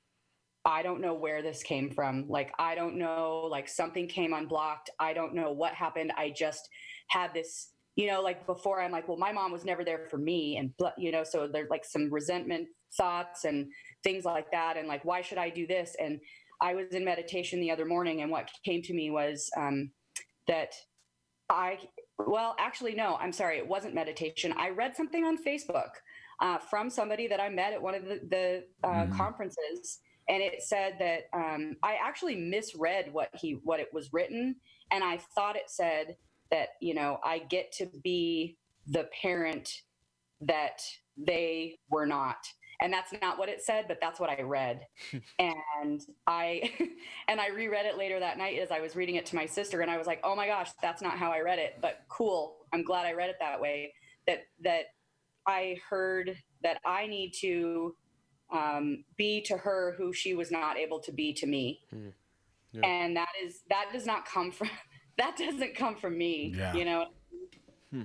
S3: I don't know where this came from. Like, I don't know, like something came unblocked. I don't know what happened. I just had this, you know, like before I'm like, well, my mom was never there for me. And, you know, so there's like some resentment thoughts and things like that. And like, why should I do this? And I was in meditation the other morning and what came to me was um, that I, well, actually, no, I'm sorry. It wasn't meditation. I read something on Facebook uh, from somebody that I met at one of the, the uh, mm-hmm. conferences and it said that um, I actually misread what he what it was written, and I thought it said that you know I get to be the parent that they were not and that's not what it said but that's what i read and i and i reread it later that night as i was reading it to my sister and i was like oh my gosh that's not how i read it but cool i'm glad i read it that way that that i heard that i need to um, be to her who she was not able to be to me. Mm. Yeah. And that is that does not come from that doesn't come from me. Yeah. You know. Hmm.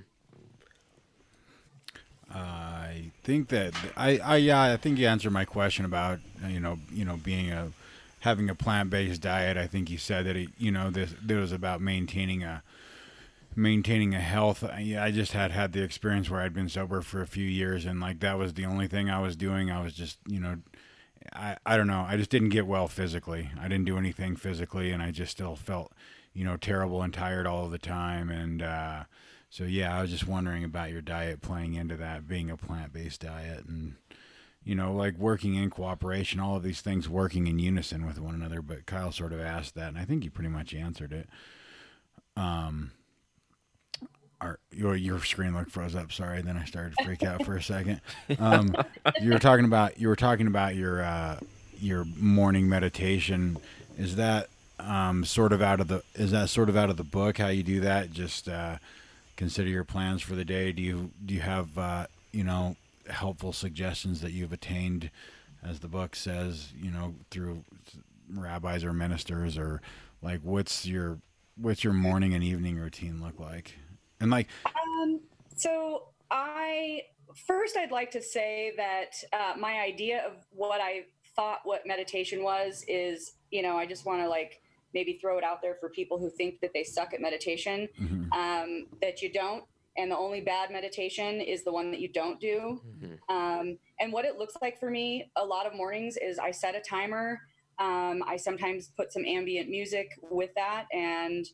S1: I think that I, I yeah I think you answered my question about you know you know being a having a plant based diet. I think you said that it, you know this this was about maintaining a maintaining a health. I just had had the experience where I'd been sober for a few years, and like that was the only thing I was doing. I was just, you know, I I don't know. I just didn't get well physically. I didn't do anything physically, and I just still felt, you know, terrible and tired all the time. And uh, so yeah, I was just wondering about your diet playing into that, being a plant based diet, and you know, like working in cooperation, all of these things working in unison with one another. But Kyle sort of asked that, and I think you pretty much answered it. Um, our, your your screen looked froze up. Sorry, then I started to freak out for a second. Um, you were talking about you were talking about your uh, your morning meditation. Is that um, sort of out of the is that sort of out of the book? How you do that? Just uh, consider your plans for the day. Do you do you have uh, you know helpful suggestions that you've attained, as the book says, you know, through rabbis or ministers or like what's your what's your morning and evening routine look like? And like,
S3: um, so I first I'd like to say that uh, my idea of what I thought what meditation was is, you know, I just want to like maybe throw it out there for people who think that they suck at meditation, mm-hmm. um, that you don't. And the only bad meditation is the one that you don't do. Mm-hmm. Um, and what it looks like for me, a lot of mornings is I set a timer. Um, I sometimes put some ambient music with that, and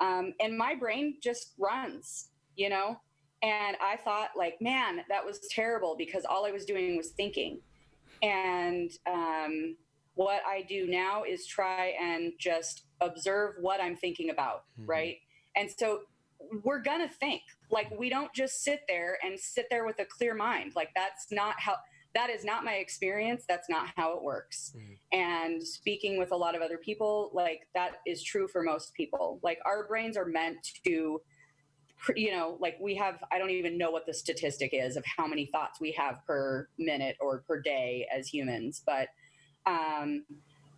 S3: um, and my brain just runs, you know? And I thought, like, man, that was terrible because all I was doing was thinking. And um, what I do now is try and just observe what I'm thinking about, mm-hmm. right? And so we're gonna think like we don't just sit there and sit there with a clear mind like that's not how that is not my experience that's not how it works mm. and speaking with a lot of other people like that is true for most people like our brains are meant to you know like we have i don't even know what the statistic is of how many thoughts we have per minute or per day as humans but um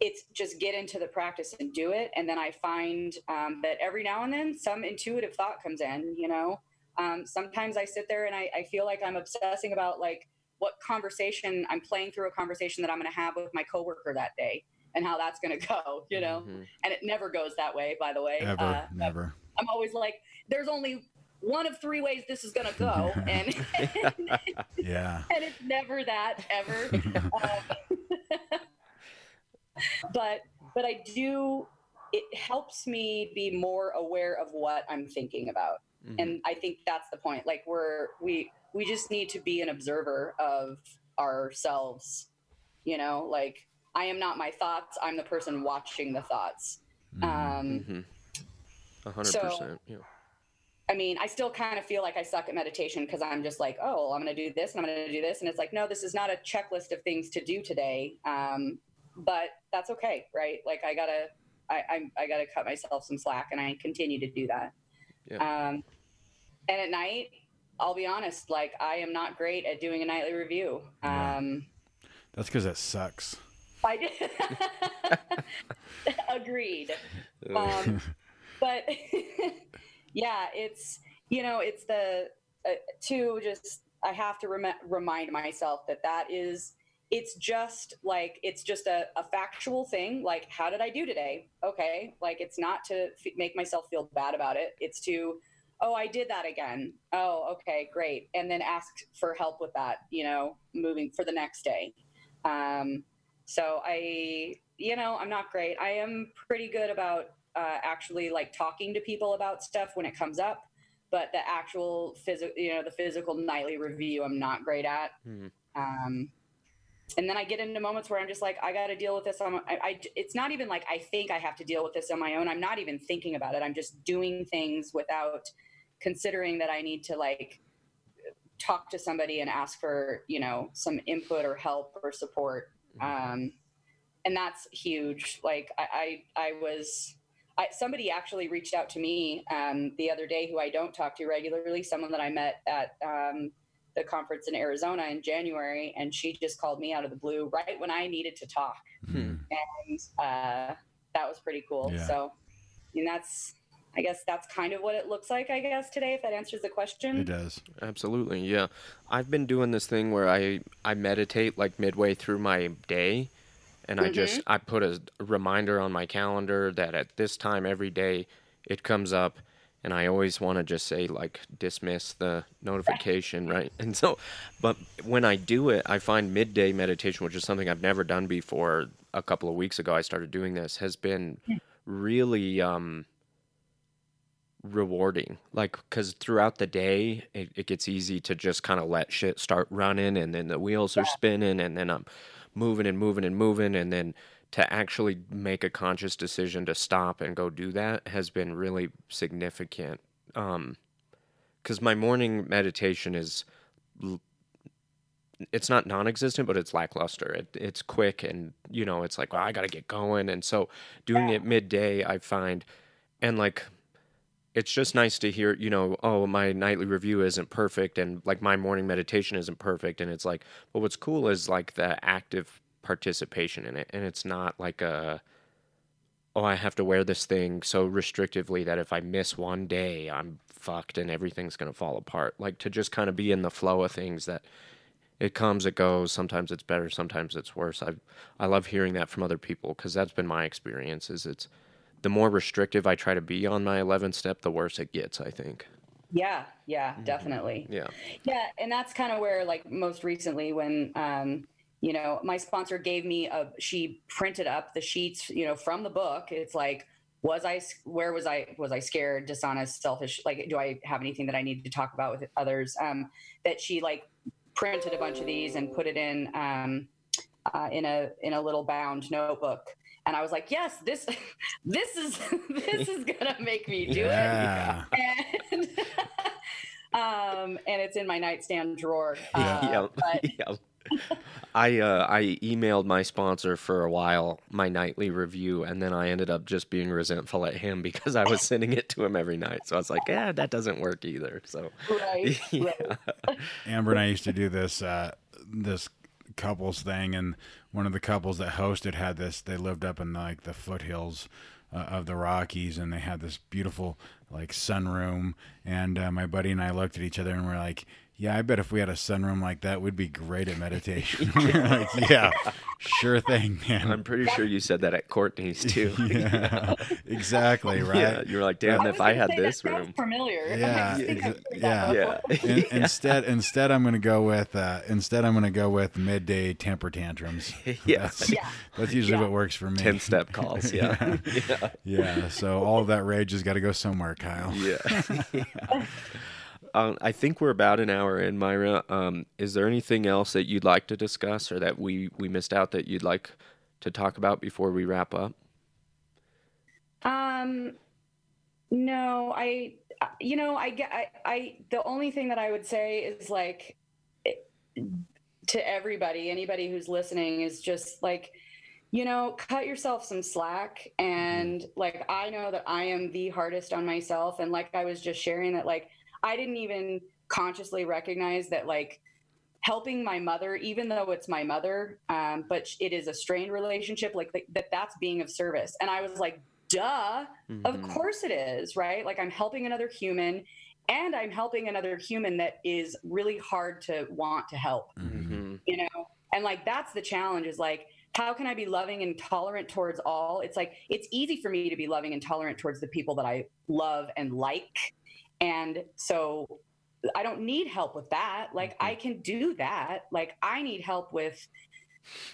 S3: it's just get into the practice and do it. And then I find um, that every now and then some intuitive thought comes in, you know. Um, sometimes I sit there and I, I feel like I'm obsessing about like what conversation I'm playing through a conversation that I'm going to have with my coworker that day and how that's going to go, you know.
S2: Mhm.
S3: And it never goes that way, by the way.
S1: Ever,
S3: Uh,
S1: never.
S3: I'm always like, there's only one of three ways this is going to go, and
S1: Yeah.
S3: and it's never that ever. Um, but but I do. It helps me be more aware of what I'm thinking about,
S2: Mhm.
S3: and I think that's the point. Like we're we we just need to be an observer of ourselves. You know, like I am not my thoughts. I'm the person watching the thoughts.
S1: Mhm.
S3: Um,
S2: Mhm. A hundred
S3: so-
S2: percent. Yeah.
S3: I mean, I still kind of feel like I suck at meditation because I'm just like, oh, well, I'm going to do this and I'm going to do this. And it's like, no, this is not a checklist of things to do today. Um, but that's okay, right? Like I gotta, I, I, I gotta cut myself some slack and I continue to do that.
S2: Yeah.
S3: Um, and at night, I'll be honest, like I am not great at doing a nightly review.
S1: Yeah.
S3: Um,
S1: That's because that sucks.
S3: I did. Agreed. Um, but yeah, it's you know, it's the uh, to just I have to rem- remind myself that that is it's just like it's just a, a factual thing. Like, how did I do today? Okay, like it's not to f- make myself feel bad about it. It's to oh, I did that again. Oh, okay, great, and then ask for help with that. You know, moving for the next day. Um, so I, you know, I'm not great. I am pretty good about uh, actually like talking to people about stuff when it comes up, but the actual physical, you know, the physical nightly review, I'm not great at.
S2: Mhm.
S3: Um, and then I get into moments where I'm just like, I got to deal with this. On, I, I, it's not even like I think I have to deal with this on my own. I'm not even thinking about it. I'm just doing things without considering that I need to like talk to somebody and ask for you know some input or help or support um, and that's huge like i i, I was I, somebody actually reached out to me um, the other day who i don't talk to regularly someone that i met at um, the conference in arizona in january and she just called me out of the blue right when i needed to talk
S1: Mhm.
S3: and uh, that was pretty cool
S1: Yeah.
S3: so I mean, that's i guess that's kind of what it looks like i guess today if that answers the question
S1: It does.
S2: Absolutely, yeah. I've been doing this thing where I I meditate like midway through my day, and I just I put a reminder on my calendar that at this time every day it comes up, and I always want to just say like dismiss the notification, right? And so, but when I do it, I find midday meditation, which is something I've never done before. A couple of weeks ago, I started doing this. Has been really um rewarding like because throughout the day it, it gets easy to just kind of let shit start running and then the wheels are spinning and then i'm moving and moving and moving and then to actually make a conscious decision to stop and go do that has been really significant um because my morning meditation is it's not non-existent but it's lackluster it, it's quick and you know it's like well i gotta get going and so doing it midday i find and like it's just nice to hear, you know, oh, my nightly review isn't perfect and like my morning meditation isn't perfect. And it's like, but what's cool is like the active participation in it. And it's not like a, oh, I have to wear this thing so restrictively that if I miss one day, I'm fucked and everything's going to fall apart. Like to just kind of be in the flow of things that it comes, it goes. Sometimes it's better, sometimes it's worse. I I love hearing that from other people because that's been my experience. Is it's the more restrictive I try to be on my 11th step, the worse it gets, I think.
S3: yeah yeah definitely
S2: Yeah.
S3: Yeah, and that's kind of where, like, most recently, when um, you know, my sponsor gave me a, she printed up the sheets, you know, from the book. It's like, was I, where was I, was I scared, dishonest, selfish? Like, do I have anything that I need to talk about with others? Um, that she like printed a bunch of these and put it in, um, uh, in a in a little bound notebook. And I was like, yes, this, this is this is gonna make me do it
S1: Yeah.
S3: and um, and it's in my nightstand drawer. Uh,
S2: yeah.
S3: but
S2: yeah. I uh, I emailed my sponsor for a while my nightly review, and then I ended up just being resentful at him because I was sending it to him every night. So I was like, yeah, that doesn't work either. So
S3: right,
S2: yeah,
S3: right.
S1: Amber and I used to do this uh, this couples thing, and one of the couples that hosted had this. They lived up in like the foothills uh, of the Rockies, and they had this beautiful like sunroom. And uh, my buddy and I looked at each other and we're like, "Yeah, I bet if we had a sunroom like that, we'd be great at meditation." like, "Yeah, sure thing, man."
S2: I'm pretty sure you said that at Courtney's too.
S1: yeah, exactly right.
S2: Yeah, you were like, damn,
S3: I
S2: if
S3: was
S2: I had
S3: say, that
S2: this room.
S3: familiar.
S1: Yeah,
S3: I think
S1: ex-
S3: heard
S1: yeah.
S3: that before.
S2: Yeah.
S1: Instead, instead, I'm gonna go with uh, instead I'm gonna go with midday temper tantrums.
S2: Yeah.
S1: that's,
S3: Yeah.
S1: that's usually
S3: Yeah.
S1: what works for me.
S2: 10 step calls. Yeah. yeah.
S1: Yeah, so all of that rage has got to go somewhere, Kyle.
S2: Yeah. Um, I think we're about an hour in, Myra. Um, is there anything else that you'd like to discuss or that we, we missed out that you'd like to talk about before we wrap up?
S3: Um, no, I, you know, I get, I, I, the only thing that I would say is like, it- to everybody, anybody who's listening is just like, you know, cut yourself some slack. And like, I know that I am the hardest on myself. And like I was just sharing that, like, I didn't even consciously recognize that, like, helping my mother, even though it's my mother, um, but it is a strained relationship, like that, that's being of service. And I was like, duh, of
S2: Mhm.
S3: course it is, right? Like I'm helping another human and I'm helping another human that is really hard to want to help,
S2: Mhm.
S3: you know? And like that's the challenge is like, how can I be loving and tolerant towards all? It's like, it's easy for me to be loving and tolerant towards the people that I love and like. And so I don't need help with that. Like I can do that. Like I need help with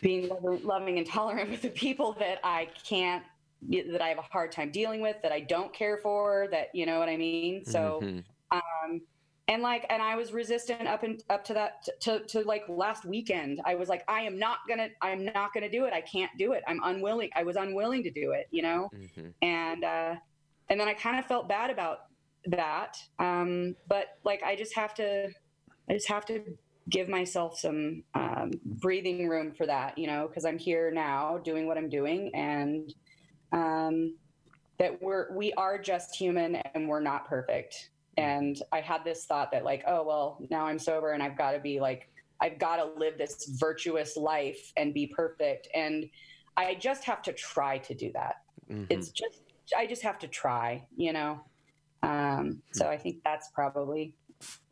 S3: being loving, loving and tolerant with the people that I can't that I have a hard time dealing with, that I don't care for, that you know what I mean. So,
S2: Mhm.
S3: um, and like, and I was resistant up and up to that to, to like last weekend. I was like, I am not gonna, I'm not gonna do it. I can't do it. I'm unwilling. I was unwilling to do it. You know
S2: Mhm.
S3: and uh, and then I kind of felt bad about that. Um, but like I just have to, I just have to give myself some um, breathing room for that, you know, because I'm here now doing what I'm doing, and um, that we're we are just human and we're not perfect. And I had this thought that like, oh well, now I'm sober and I've got to be like, I've got to live this virtuous life and be perfect, and I just have to try to do that
S2: Mhm.
S3: it's just i just have to try you know um, so i think that's probably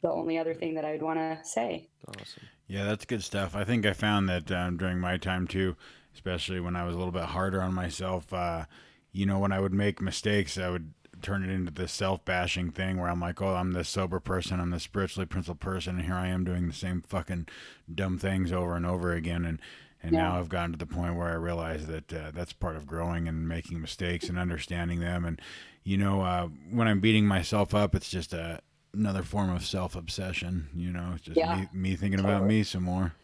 S3: the only other thing that i would want to say
S2: awesome.
S1: Yeah, that's good stuff. I think I found that um, during my time too, especially when I was a little bit harder on myself. Uh, you know, when I would make mistakes, I would turn it into this self-bashing thing where I'm like, "Oh, I'm this sober person, I'm this spiritually principled person, and here I am doing the same fucking dumb things over and over again." And and
S3: Yeah.
S1: now I've gotten to the point where I realize that uh, that's part of growing and making mistakes and understanding them. And you know, uh, when I'm beating myself up, it's just a another form of self obsession. You know, it's just
S3: Yeah.
S1: me, me thinking about
S3: Totally.
S1: me some more.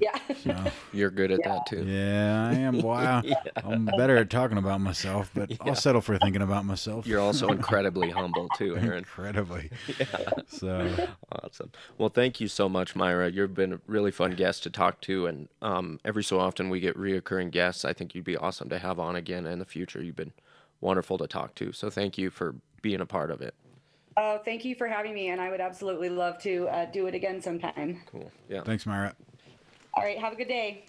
S3: Yeah
S1: So,
S2: You're good at
S3: Yeah.
S2: that too.
S1: yeah, I am. Wow, I'm better at talking about myself, but I'll settle for thinking about myself.
S2: You're also incredibly humble too, Aaron.
S1: incredibly. Yeah. So
S2: Awesome. Well, thank you so much, Myra. You've been a really fun guest to talk to, and um, every so often we get reoccurring guests. I think you'd be awesome to have on again in the future. You've been wonderful to talk to, so thank you for being a part of it.
S3: oh thank you for having me and i would absolutely love to uh, do it again sometime
S2: Cool. Yeah.
S1: thanks, Myra.
S3: All right have a good day